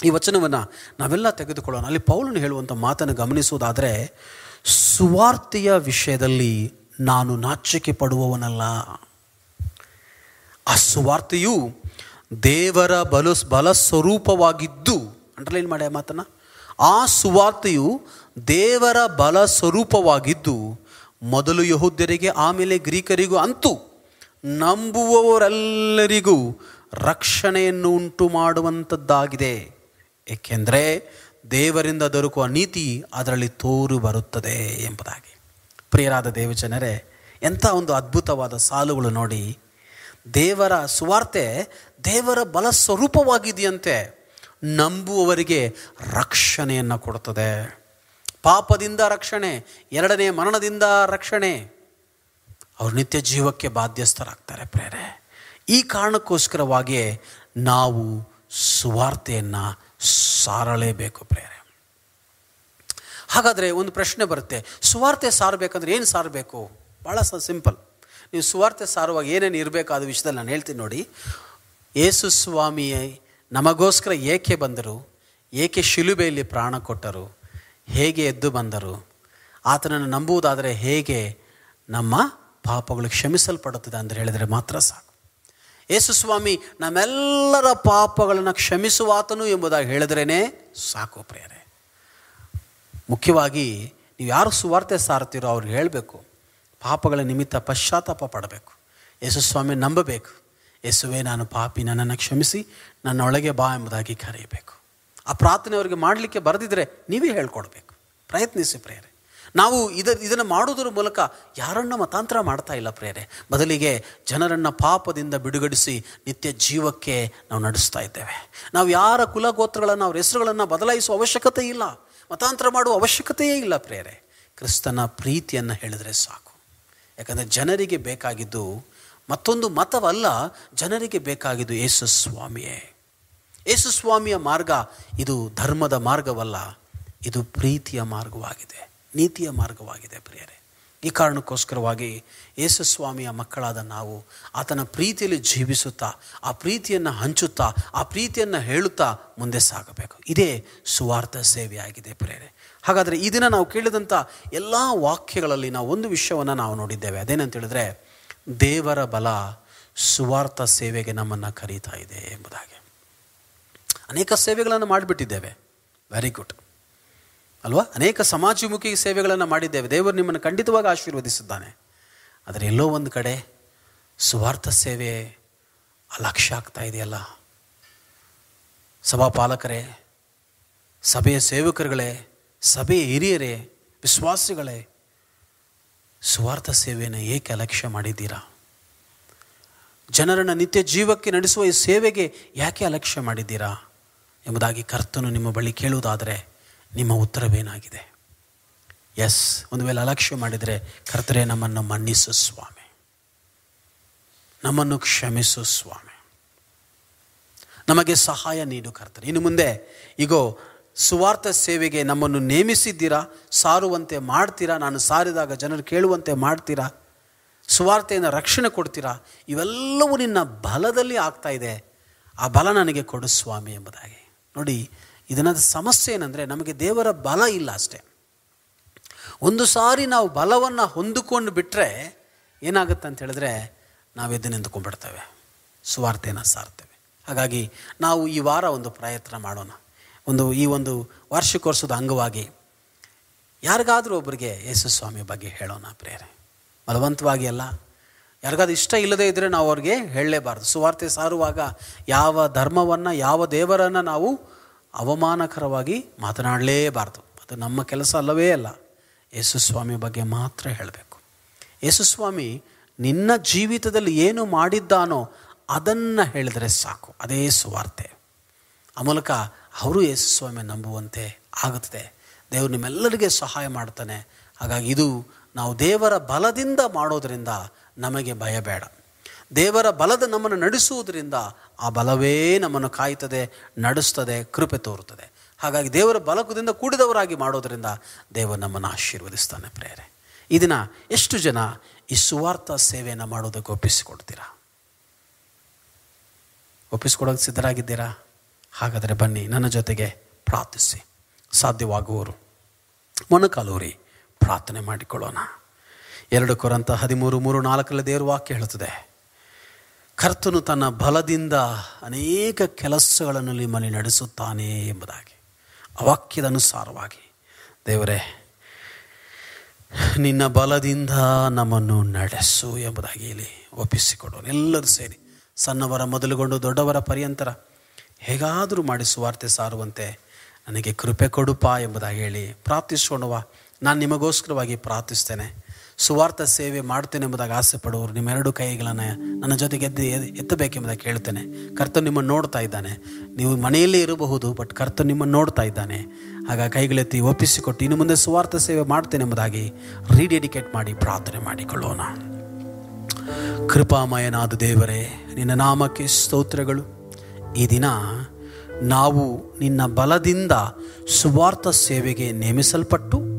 ಈ ವಚನವನ್ನು ನಾವೆಲ್ಲ ತೆಗೆದುಕೊಳ್ಳೋಣ. ಅಲ್ಲಿ ಪೌಲನು ಹೇಳುವಂಥ ಮಾತನ್ನು ಗಮನಿಸುವುದಾದರೆ, ಸುವಾರ್ತೆಯ ವಿಷಯದಲ್ಲಿ ನಾನು ನಾಚಿಕೆ ಪಡುವವನಲ್ಲ. ಆ ಸುವಾರ್ತೆಯು ದೇವರ ಬಲು ಬಲ ಸ್ವರೂಪವಾಗಿದ್ದು ಅಂಡರ್ಲೈನ್ ಮಾಡಿ ಆ ಮಾತನ್ನು. ಆ ಸುವಾರ್ತೆಯು ದೇವರ ಬಲ ಸ್ವರೂಪವಾಗಿದ್ದು ಮೊದಲು ಯಹೂದ್ಯರಿಗೆ, ಆಮೇಲೆ ಗ್ರೀಕರಿಗೂ ಅಂತೂ ನಂಬುವವರೆಲ್ಲರಿಗೂ ರಕ್ಷಣೆಯನ್ನು ಉಂಟು ಮಾಡುವಂಥದ್ದಾಗಿದೆ ಏಕೆಂದರೆ ದೇವರಿಂದ ದೊರಕುವ ನೀತಿ ಅದರಲ್ಲಿ ತೋರು ಬರುತ್ತದೆ ಎಂಬುದಾಗಿ. ಪ್ರಿಯರಾದ ದೇವಜನರೇ, ಎಂಥ ಒಂದು ಅದ್ಭುತವಾದ ಸಾಲುಗಳು ನೋಡಿ. ದೇವರ ಸುವಾರ್ತೆ ದೇವರ ಬಲ ಸ್ವರೂಪವಾಗಿದೆಯಂತೆ ನಂಬುವವರಿಗೆ ರಕ್ಷಣೆಯನ್ನು ಕೊಡುತ್ತದೆ. ಪಾಪದಿಂದ ರಕ್ಷಣೆ, ಎರಡನೇ ಮರಣದಿಂದ ರಕ್ಷಣೆ. ಅವರು ನಿತ್ಯ ಜೀವಕ್ಕೆ ಬಾಧ್ಯಸ್ಥರಾಗ್ತಾರೆ ಪ್ರೇರೆ. ಈ ಕಾರಣಕ್ಕೋಸ್ಕರವಾಗಿಯೇ ನಾವು ಸುವಾರ್ತೆಯನ್ನು ಸಾರಲೇಬೇಕು ಪ್ರೇರೆ ಹಾಗಾದರೆ ಒಂದು ಪ್ರಶ್ನೆ ಬರುತ್ತೆ, ಸುವಾರ್ತೆ ಸಾರಬೇಕಂದ್ರೆ ಏನು ಸಾರಬೇಕು? ಭಾಳ ಸ ಸಿಂಪಲ್. ನೀವು ಸುವಾರ್ತೆ ಸಾರುವಾಗ ಏನೇನು ಇರಬೇಕು ಅದು ವಿಷಯದಲ್ಲಿ ನಾನು ಹೇಳ್ತೀನಿ ನೋಡಿ. ಯೇಸು ಸ್ವಾಮಿ ನಮಗೋಸ್ಕರ ಏಕೆ ಬಂದರು? ಏಕೆ ಶಿಲುಬೆಯಲ್ಲಿ ಪ್ರಾಣ ಕೊಟ್ಟರು? ಹೇಗೆ ಎದ್ದು ಬಂದರು? ಆತನನ್ನು ನಂಬುವುದಾದರೆ ಹೇಗೆ ನಮ್ಮ ಪಾಪಗಳು ಕ್ಷಮಿಸಲ್ಪಡುತ್ತದೆ ಅಂತ ಹೇಳಿದರೆ ಮಾತ್ರ ಸಾಕು. ಯೇಸು ಸ್ವಾಮಿ, ನಮ್ಮೆಲ್ಲರ ಪಾಪಗಳನ್ನು ಕ್ಷಮಿಸುವಾತನು ಎಂಬುದಾಗಿ ಹೇಳಿದ್ರೇ ಸಾಕು ಪ್ರೇರೆ ಮುಖ್ಯವಾಗಿ ನೀವು ಯಾರು ಸುವಾರ್ತೆ ಸಾರ್ತೀರೋ ಅವ್ರಿಗೆ ಹೇಳಬೇಕು. ಪಾಪಗಳ ನಿಮಿತ್ತ ಪಶ್ಚಾತ್ತಾಪ ಪಡಬೇಕು. ಯೇಸು ಸ್ವಾಮಿ, ನಂಬಬೇಕು. ಯೇಸುವೆ ನಾನು ಪಾಪಿ, ನನ್ನನ್ನು ಕ್ಷಮಿಸಿ, ನನ್ನೊಳಗೆ ಬಾ ಎಂಬುದಾಗಿ ಕರೆಯಬೇಕು. ಆ ಪ್ರಾರ್ಥನೆ ಅವರಿಗೆ ಮಾಡಲಿಕ್ಕೆ ಬರೆದಿದ್ರೆ ನೀವೇ ಹೇಳ್ಕೊಡ್ಬೇಕು. ಪ್ರಯತ್ನಿಸಿ ಪ್ರೇರೆ ನಾವು ಇದ, ಇದನ್ನು ಮಾಡೋದ್ರ ಮೂಲಕ ಯಾರನ್ನ ಮತಾಂತರ ಮಾಡ್ತಾ ಇಲ್ಲ ಪ್ರೇರೆ ಬದಲಿಗೆ ಜನರನ್ನು ಪಾಪದಿಂದ ಬಿಡುಗಡಿಸಿ ನಿತ್ಯ ಜೀವಕ್ಕೆ ನಾವು ನಡೆಸ್ತಾ ಇದ್ದೇವೆ. ನಾವು ಯಾರ ಕುಲಗೋತ್ರಗಳನ್ನು, ಅವ್ರ ಹೆಸರುಗಳನ್ನು ಬದಲಾಯಿಸುವ ಅವಶ್ಯಕತೆ ಇಲ್ಲ. ಮತಾಂತರ ಮಾಡುವ ಅವಶ್ಯಕತೆಯೇ ಇಲ್ಲ ಪ್ರೇರೆ ಕ್ರಿಸ್ತನ ಪ್ರೀತಿಯನ್ನು ಹೇಳಿದರೆ ಸಾಕು. ಯಾಕಂದರೆ ಜನರಿಗೆ ಬೇಕಾಗಿದ್ದು ಮತ್ತೊಂದು ಮತವಲ್ಲ, ಜನರಿಗೆ ಬೇಕಾಗಿದ್ದು ಯೇಸು ಸ್ವಾಮಿಯೇ. ಯೇಸು ಸ್ವಾಮಿಯ ಮಾರ್ಗ ಇದು ಧರ್ಮದ ಮಾರ್ಗವಲ್ಲ, ಇದು ಪ್ರೀತಿಯ ಮಾರ್ಗವಾಗಿದೆ. ನೀತಿಯ ಮಾರ್ಗವಾಗಿದೆ ಪ್ರಿಯರೇ. ಈ ಕಾರಣಕ್ಕೋಸ್ಕರವಾಗಿ ಯೇಸು ಸ್ವಾಮಿಯ ಮಕ್ಕಳಾದ ನಾವು ಆತನ ಪ್ರೀತಿಯಲ್ಲಿ ಜೀವಿಸುತ್ತಾ, ಆ ಪ್ರೀತಿಯನ್ನು ಹಂಚುತ್ತಾ, ಆ ಪ್ರೀತಿಯನ್ನು ಹೇಳುತ್ತಾ ಮುಂದೆ ಸಾಗಬೇಕು. ಇದೇ ಸುವಾರ್ಥ ಸೇವೆಯಾಗಿದೆ ಪ್ರೇರೆ ಹಾಗಾದರೆ ಈ ದಿನ ನಾವು ಕೇಳಿದಂಥ ಎಲ್ಲ ವಾಕ್ಯಗಳಲ್ಲಿ ನಾವು ಒಂದು ವಿಷಯವನ್ನು ನಾವು ನೋಡಿದ್ದೇವೆ. ಅದೇನಂತೇಳಿದ್ರೆ ದೇವರ ಬಲ ಸುವಾರ್ಥ ಸೇವೆಗೆ ನಮ್ಮನ್ನು ಕರೀತಾ ಇದೆ ಎಂಬುದಾಗಿ. ಅನೇಕ ಸೇವೆಗಳನ್ನು ಮಾಡಿಬಿಟ್ಟಿದ್ದೇವೆ. ವೆರಿ ಗುಡ್ ಅಲ್ವಾ? ಅನೇಕ ಸಮಾಜಮುಖಿ ಸೇವೆಗಳನ್ನು ಮಾಡಿದ್ದೇವೆ. ದೇವರು ನಿಮ್ಮನ್ನು ಖಂಡಿತವಾಗಿ ಆಶೀರ್ವದಿಸಿದ್ದಾನೆ ಆದರೆ ಎಲ್ಲೋ ಒಂದು ಕಡೆ ಸುವಾರ್ಥ ಸೇವೆ ಅಲಕ್ಷ್ಯ ಆಗ್ತಾ ಇದೆಯಲ್ಲ? ಸಭಾಪಾಲಕರೇ, ಸಭೆಯ ಸೇವಕರುಗಳೇ, ಸಭೆಯ ಹಿರಿಯರೇ, ವಿಶ್ವಾಸಿಗಳೇ, ಸುವಾರ್ಥ ಸೇವೆಯನ್ನು ಏಕೆ ಅಲಕ್ಷ್ಯ ಮಾಡಿದ್ದೀರಾ? ಜನರನ್ನು ನಿತ್ಯ ಜೀವಕ್ಕೆ ನಡೆಸುವ ಈ ಸೇವೆಗೆ ಯಾಕೆ ಅಲಕ್ಷ್ಯ ಮಾಡಿದ್ದೀರಾ ಎಂಬುದಾಗಿ ಕರ್ತನು ನಿಮ್ಮ ಬಳಿ ಕೇಳುವುದಾದರೆ ನಿಮ್ಮ ಉತ್ತರವೇನಾಗಿದೆ? ಎಸ್ ಒಂದು ವೇಳೆ ಅಲಕ್ಷ್ಯ ಮಾಡಿದರೆ ಕರ್ತರೆ ನಮ್ಮನ್ನು ಮನ್ನಿಸು ಸ್ವಾಮಿ. ನಮ್ಮನ್ನು ಕ್ಷಮಿಸು ಸ್ವಾಮಿ. ನಮಗೆ ಸಹಾಯ ನೀಡು ಕರ್ತರೆ ಇನ್ನು ಮುಂದೆ ಈಗೋ ಸುವಾರ್ಥ ಸೇವೆಗೆ ನಮ್ಮನ್ನು ನೇಮಿಸಿದ್ದೀರಾ? ಸಾರುವಂತೆ ಮಾಡ್ತೀರಾ? ನಾನು ಸಾರಿದಾಗ ಜನರು ಕೇಳುವಂತೆ ಮಾಡ್ತೀರಾ? ಸುವಾರ್ತೆಯನ್ನು ರಕ್ಷಣೆ ಕೊಡ್ತೀರಾ? ಇವೆಲ್ಲವೂ ನಿನ್ನ ಬಲದಲ್ಲಿ ಆಗ್ತಾ ಇದೆ. ಆ ಬಲ ನನಗೆ ಕೊಡು ಸ್ವಾಮಿ ಎಂಬುದಾಗಿ. ನೋಡಿ ಇದನ್ನ ಸಮಸ್ಯೆ ಏನಂದರೆ ನಮಗೆ ದೇವರ ಬಲ ಇಲ್ಲ ಅಷ್ಟೇ. ಒಂದು ಸಾರಿ ನಾವು ಬಲವನ್ನು ಹೊಂದಿಕೊಂಡು ಬಿಟ್ಟರೆ ಏನಾಗುತ್ತೆ ಅಂತ ಹೇಳಿದ್ರೆ ನಾವು ಎದ್ದು ನಿಂತ್ಕೊಂಡ್ಬಿಡ್ತೇವೆ. ಸುವಾರ್ತೆಯನ್ನು ಸಾರ್ತೇವೆ. ಹಾಗಾಗಿ ನಾವು ಈ ವಾರ ಒಂದು ಪ್ರಯತ್ನ ಮಾಡೋಣ. ಒಂದು ಈ ಒಂದು ವಾರ್ಷಿಕೋತ್ಸವದ ಅಂಗವಾಗಿ ಯಾರಿಗಾದರೂ ಒಬ್ಬರಿಗೆ ಯೇಸು ಸ್ವಾಮಿ ಬಗ್ಗೆ ಹೇಳೋಣ ಪ್ರೇರೆ. ಬಲವಂತವಾಗಿ ಅಲ್ಲ. ಯಾರಿಗಾದ್ರೂ ಇಷ್ಟ ಇಲ್ಲದೇ ಇದ್ದರೆ ನಾವು ಅವ್ರಿಗೆ ಹೇಳಲೇಬಾರ್ದು. ಸುವಾರ್ತೆ ಸಾರುವಾಗ ಯಾವ ಧರ್ಮವನ್ನು, ಯಾವ ದೇವರನ್ನು ನಾವು ಅವಮಾನಕರವಾಗಿ ಮಾತನಾಡಲೇಬಾರ್ದು. ಅದು ನಮ್ಮ ಕೆಲಸ ಅಲ್ಲವೇ ಅಲ್ಲ. ಯೇಸುಸ್ವಾಮಿ ಬಗ್ಗೆ ಮಾತ್ರ ಹೇಳಬೇಕು. ಯೇಸುಸ್ವಾಮಿ ನಿನ್ನ ಜೀವಿತದಲ್ಲಿ ಏನು ಮಾಡಿದ್ದಾನೋ ಅದನ್ನು ಹೇಳಿದರೆ ಸಾಕು. ಅದೇ ಸುವಾರ್ತೆ. ಆ ಮೂಲಕ ಅವರು ಯೇಸುಸ್ವಾಮಿ ನಂಬುವಂತೆ ಆಗುತ್ತದೆ ದೇವರು ನಿಮ್ಮೆಲ್ಲರಿಗೆ ಸಹಾಯ ಮಾಡ್ತಾನೆ ಹಾಗಾಗಿ ಇದು ನಾವು ದೇವರ ಬಲದಿಂದ ಮಾಡೋದರಿಂದ ನಮಗೆ ಭಯ ಬೇಡ. ದೇವರ ಬಲದ ನಮ್ಮನ್ನು ನಡೆಸುವುದರಿಂದ ಆ ಬಲವೇ ನಮ್ಮನ್ನು ಕಾಯ್ತದೆ ನಡೆಸ್ತದೆ, ಕೃಪೆ ತೋರುತ್ತದೆ. ಹಾಗಾಗಿ ದೇವರ ಬಲಕದಿಂದ ಕೂಡಿದವರಾಗಿ ಮಾಡೋದರಿಂದ ದೇವರು ನಮ್ಮನ್ನು ಆಶೀರ್ವದಿಸ್ತಾನೆ ಪ್ರೇರೆ ಇದನ್ನು ದಿನ ಎಷ್ಟು ಜನ ಈ ಸುವಾರ್ಥ ಸೇವೆಯನ್ನು ಮಾಡೋದಕ್ಕೆ ಒಪ್ಪಿಸಿಕೊಡ್ತೀರಾ? ಒಪ್ಪಿಸ್ಕೊಡೋಕೆ ಸಿದ್ಧರಾಗಿದ್ದೀರಾ? ಹಾಗಾದರೆ ಬನ್ನಿ, ನನ್ನ ಜೊತೆಗೆ ಪ್ರಾರ್ಥಿಸಿ. ಸಾಧ್ಯವಾಗುವವರು ಮೊಣಕಾಲೂರಿ ಪ್ರಾರ್ಥನೆ ಮಾಡಿಕೊಳ್ಳೋಣ. ಎರಡು ಕೊರಂತ ಹದಿಮೂರು ಮೂರು ನಾಲ್ಕರಲ್ಲಿ ದೇವರು ವಾಕ್ಯ ಹೇಳುತ್ತದೆ ಕರ್ತನು ತನ್ನ ಬಲದಿಂದ ಅನೇಕ ಕೆಲಸಗಳನ್ನು ನಿಮ್ಮಲ್ಲಿ ನಡೆಸುತ್ತಾನೆ ಎಂಬುದಾಗಿ ಅವಾಕ್ಯದ ವಾಕ್ಯದ ಅನುಸಾರವಾಗಿ. ದೇವರೇ, ನಿನ್ನ ಬಲದಿಂದ ನಮ್ಮನ್ನು ನಡೆಸು ಎಂಬುದಾಗಿ ಇಲ್ಲಿ ಒಪ್ಪಿಸಿಕೊಡೋನು ಎಲ್ಲರೂ ಸೇರಿ, ಸಣ್ಣವರ ಮೊದಲುಗೊಂಡು ದೊಡ್ಡವರ ಪರ್ಯಂತರ ಹೇಗಾದರೂ ಮಾಡಿ ಸುವಾರ್ತೆ ಸಾರುವಂತೆ ನನಗೆ ಕೃಪೆ ಕೊಡುಪ ಎಂಬುದಾಗಿ ಹೇಳಿ ಪ್ರಾರ್ಥಿಸೋಣವ ನಾನು ನಿಮಗೋಸ್ಕರವಾಗಿ ಪ್ರಾರ್ಥಿಸ್ತೇನೆ. ಸುವಾರ್ಥ ಸೇವೆ ಮಾಡ್ತೇನೆ ಎಂಬುದಾಗಿ ಆಸೆ ಪಡುವವರು ನಿಮ್ಮೆರಡು ಕೈಗಳನ್ನು ನನ್ನ ಜೊತೆಗೆ ಎದ್ದು ಎತ್ತಬೇಕೆಂಬುದಾಗಿ ಕೇಳ್ತೇನೆ ಕರ್ತನು ನಿಮ್ಮನ್ನು ನೋಡ್ತಾ ಇದ್ದಾನೆ. ನೀವು ಮನೆಯಲ್ಲೇ ಇರಬಹುದು ಬಟ್ ಕರ್ತನು ನಿಮ್ಮನ್ನು ನೋಡ್ತಾ ಇದ್ದಾನೆ. ಆಗ ಕೈಗಳೆತ್ತಿ ಒಪ್ಪಿಸಿಕೊಟ್ಟು ಇನ್ನು ಮುಂದೆ ಸುವಾರ್ಥ ಸೇವೆ ಮಾಡ್ತೇನೆ ಎಂಬುದಾಗಿ ರೀಡೆಡಿಕೇಟ್ ಮಾಡಿ ಪ್ರಾರ್ಥನೆ ಮಾಡಿಕೊಳ್ಳೋಣ. ಕೃಪಾಮಯನಾದ ದೇವರೇ, ನಿನ್ನ ನಾಮಕ್ಕೆ ಸ್ತೋತ್ರಗಳು. ಈ ದಿನ ನಾವು ನಿನ್ನ ಬಲದಿಂದ ಸುವಾರ್ಥ ಸೇವೆಗೆ ನೇಮಿಸಲ್ಪಟ್ಟು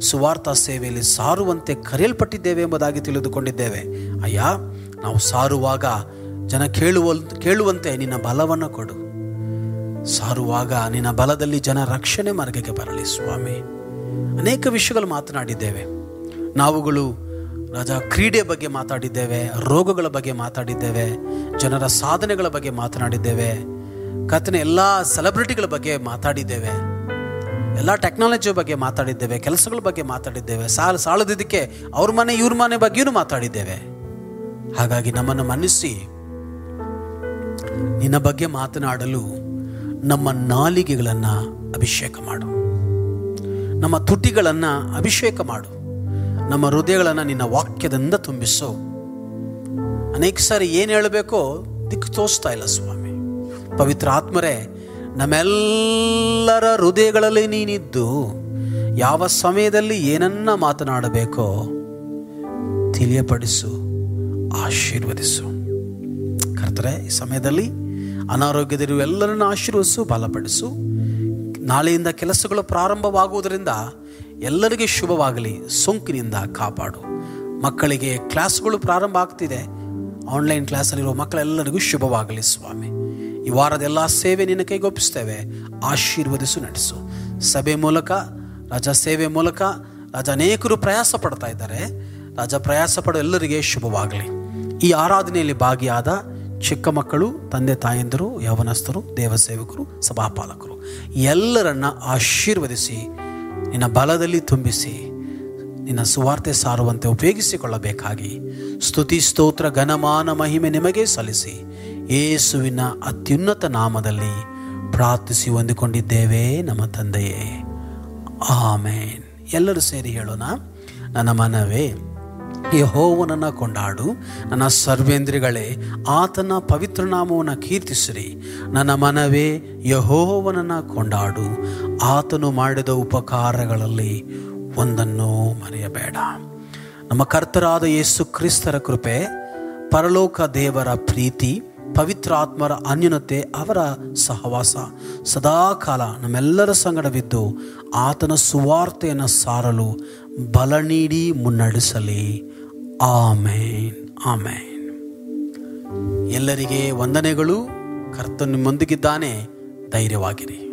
ಸುವಾರ್ಥ ಸೇವೆಯಲ್ಲಿ ಸಾರುವಂತೆ ಕರೆಯಲ್ಪಟ್ಟಿದ್ದೇವೆ ಎಂಬುದಾಗಿ ತಿಳಿದುಕೊಂಡಿದ್ದೇವೆ. ಅಯ್ಯ, ನಾವು ಸಾರುವಾಗ ಜನ ಕೇಳುವ ಕೇಳುವಂತೆ ನಿನ್ನ ಬಲವನ್ನು ಕೊಡು. ಸಾರುವಾಗ ನಿನ್ನ ಬಲದಲ್ಲಿ ಜನ ರಕ್ಷಣೆ ಮಾರ್ಗಕ್ಕೆ ಬರಲಿ ಸ್ವಾಮಿ. ಅನೇಕ ವಿಷಯಗಳು ಮಾತನಾಡಿದ್ದೇವೆ. ನಾವುಗಳು ರಾಜ ಕ್ರೀಡೆ ಬಗ್ಗೆ ಮಾತಾಡಿದ್ದೇವೆ, ರೋಗಗಳ ಬಗ್ಗೆ ಮಾತಾಡಿದ್ದೇವೆ, ಜನರ ಸಾಧನೆಗಳ ಬಗ್ಗೆ ಮಾತನಾಡಿದ್ದೇವೆ, ಕರ್ತನೆ ಎಲ್ಲ ಸೆಲೆಬ್ರಿಟಿಗಳ ಬಗ್ಗೆ ಮಾತಾಡಿದ್ದೇವೆ. ಎಲ್ಲ ಟೆಕ್ನಾಲಜಿ ಬಗ್ಗೆ ಮಾತಾಡಿದ್ದೇವೆ, ಕೆಲಸಗಳ ಬಗ್ಗೆ ಮಾತಾಡಿದ್ದೇವೆ, ಸಾಲ ಸಾಲದಿದ್ದಕ್ಕೆ ಅವ್ರ ಮನೆ, ಇವ್ರ ಮನೆ ಬಗ್ಗೆಯೂ ಮಾತಾಡಿದ್ದೇವೆ. ಹಾಗಾಗಿ ನಮ್ಮನ್ನು ಮನ್ನಿಸಿ, ನಿನ್ನ ಬಗ್ಗೆ ಮಾತನಾಡಲು ನಮ್ಮ ನಾಲಿಗೆಗಳನ್ನು ಅಭಿಷೇಕ ಮಾಡು. ನಮ್ಮ ತುಟಿಗಳನ್ನು ಅಭಿಷೇಕ ಮಾಡು. ನಮ್ಮ ಹೃದಯಗಳನ್ನು ನಿನ್ನ ವಾಕ್ಯದಿಂದ ತುಂಬಿಸು. ಅನೇಕ ಸಾರಿ ಏನು ಹೇಳಬೇಕೋ ದಿಕ್ಕು ತೋರಿಸ್ತಾ ಇಲ್ಲ ಸ್ವಾಮಿ. ಪವಿತ್ರ ಆತ್ಮರೇ ನಮ್ಮೆಲ್ಲರ ಹೃದಯಗಳಲ್ಲಿ ನೀನಿದ್ದು, ಯಾವ ಸಮಯದಲ್ಲಿ ಏನನ್ನ ಮಾತನಾಡಬೇಕೋ ತಿಳಿಯಪಡಿಸು, ಆಶೀರ್ವದಿಸು. ಕರ್ತರೆ, ಈ ಸಮಯದಲ್ಲಿ ಅನಾರೋಗ್ಯದಿರುವ ಎಲ್ಲರನ್ನು ಆಶೀರ್ವದಿಸು, ಬಲಪಡಿಸು. ನಾಳೆಯಿಂದ ಕೆಲಸಗಳು ಪ್ರಾರಂಭವಾಗುವುದರಿಂದ ಎಲ್ಲರಿಗೆ ಶುಭವಾಗಲಿ, ಸೋಂಕಿನಿಂದ ಕಾಪಾಡು. ಮಕ್ಕಳಿಗೆ ಕ್ಲಾಸ್ಗಳು ಪ್ರಾರಂಭ ಆಗ್ತಿದೆ. ಆನ್ಲೈನ್ ಕ್ಲಾಸಲ್ಲಿರುವ ಮಕ್ಕಳೆಲ್ಲರಿಗೂ ಶುಭವಾಗಲಿ, ಸ್ವಾಮಿ. ಈ ವಾರದ ಎಲ್ಲ ಸೇವೆ ನಿನ್ನ ಕೈಗೊಪ್ಪಿಸ್ತೇವೆ ಆಶೀರ್ವದಿಸು, ನಡೆಸು. ಸಭೆ ಮೂಲಕ, ರಾಜ ಸೇವೆ ಮೂಲಕ ರಾಜ ಅನೇಕರು ಪ್ರಯಾಸ ಪಡ್ತಾ ಇದ್ದಾರೆ. ರಾಜ ಪ್ರಯಾಸ ಪಡೋ ಎಲ್ಲರಿಗೆ ಶುಭವಾಗಲಿ. ಈ ಆರಾಧನೆಯಲ್ಲಿ ಭಾಗಿಯಾದ ಚಿಕ್ಕ ಮಕ್ಕಳು, ತಂದೆ ತಾಯಂದಿರು, ಯೌವನಸ್ಥರು, ದೇವಸೇವಕರು, ಸಭಾಪಾಲಕರು, ಎಲ್ಲರನ್ನ ಆಶೀರ್ವದಿಸಿ, ನಿನ್ನ ಬಲದಲ್ಲಿ ತುಂಬಿಸಿ, ನಿನ್ನ ಸುವಾರ್ತೆ ಸಾರುವಂತೆ ಉಪಯೋಗಿಸಿಕೊಳ್ಳಬೇಕಾಗಿ ಸ್ತುತಿ, ಸ್ತೋತ್ರ, ಘನಮಾನ, ಮಹಿಮೆ ನಿಮಗೆ ಸಲ್ಲಿಸಿ. ಯೇಸುವಿನ ಅತ್ಯುನ್ನತ ನಾಮದಲ್ಲಿ ಪ್ರಾರ್ಥಿಸಿ ಹೊಂದಿಕೊಂಡಿದ್ದೇವೆ ನಮ್ಮ ತಂದೆಯೇ. ಆಮೇನ್. ಎಲ್ಲರೂ ಸೇರಿ ಹೇಳೋಣ. ನನ್ನ ಮನವೇ, ಯಹೋವನನ್ನ ಕೊಂಡಾಡು. ನನ್ನ ಸರ್ವೇಂದ್ರಿಗಳೇ, ಆತನ ಪವಿತ್ರ ನಾಮವನ್ನು ಕೀರ್ತಿಸಿರಿ. ನನ್ನ ಮನವೇ, ಯಹೋವನನ್ನು ಕೊಂಡಾಡು. ಆತನು ಮಾಡಿದ ಉಪಕಾರಗಳಲ್ಲಿ ಒಂದನ್ನು ಮರೆಯಬೇಡ. ನಮ್ಮ ಕರ್ತರಾದ ಯೇಸು ಕ್ರಿಸ್ತರ ಕೃಪೆ, ಪರಲೋಕ ದೇವರ ಪ್ರೀತಿ ಪವಿತ್ರ ಆತ್ಮರ ಅನ್ಯೂನತೆ ಅವರ ಸಹವಾಸ. ಸದಾಕಾಲ ನಮ್ಮೆಲ್ಲರ ಸಂಗಡವಿದ್ದು ಆತನ ಸುವಾರ್ತೆಯನ್ನು ಸಾರಲು ಬಲ ನೀಡಿ ಮುನ್ನಡೆಸಲಿ. ಆಮೇನ್. ಆಮೇನ್. ಎಲ್ಲರಿಗೆ ವಂದನೆಗಳು. ಕರ್ತನ ನಿಮ್ಮೊಂದಿಗಿದ್ದಾನೆ. ಧೈರ್ಯವಾಗಿರಿ.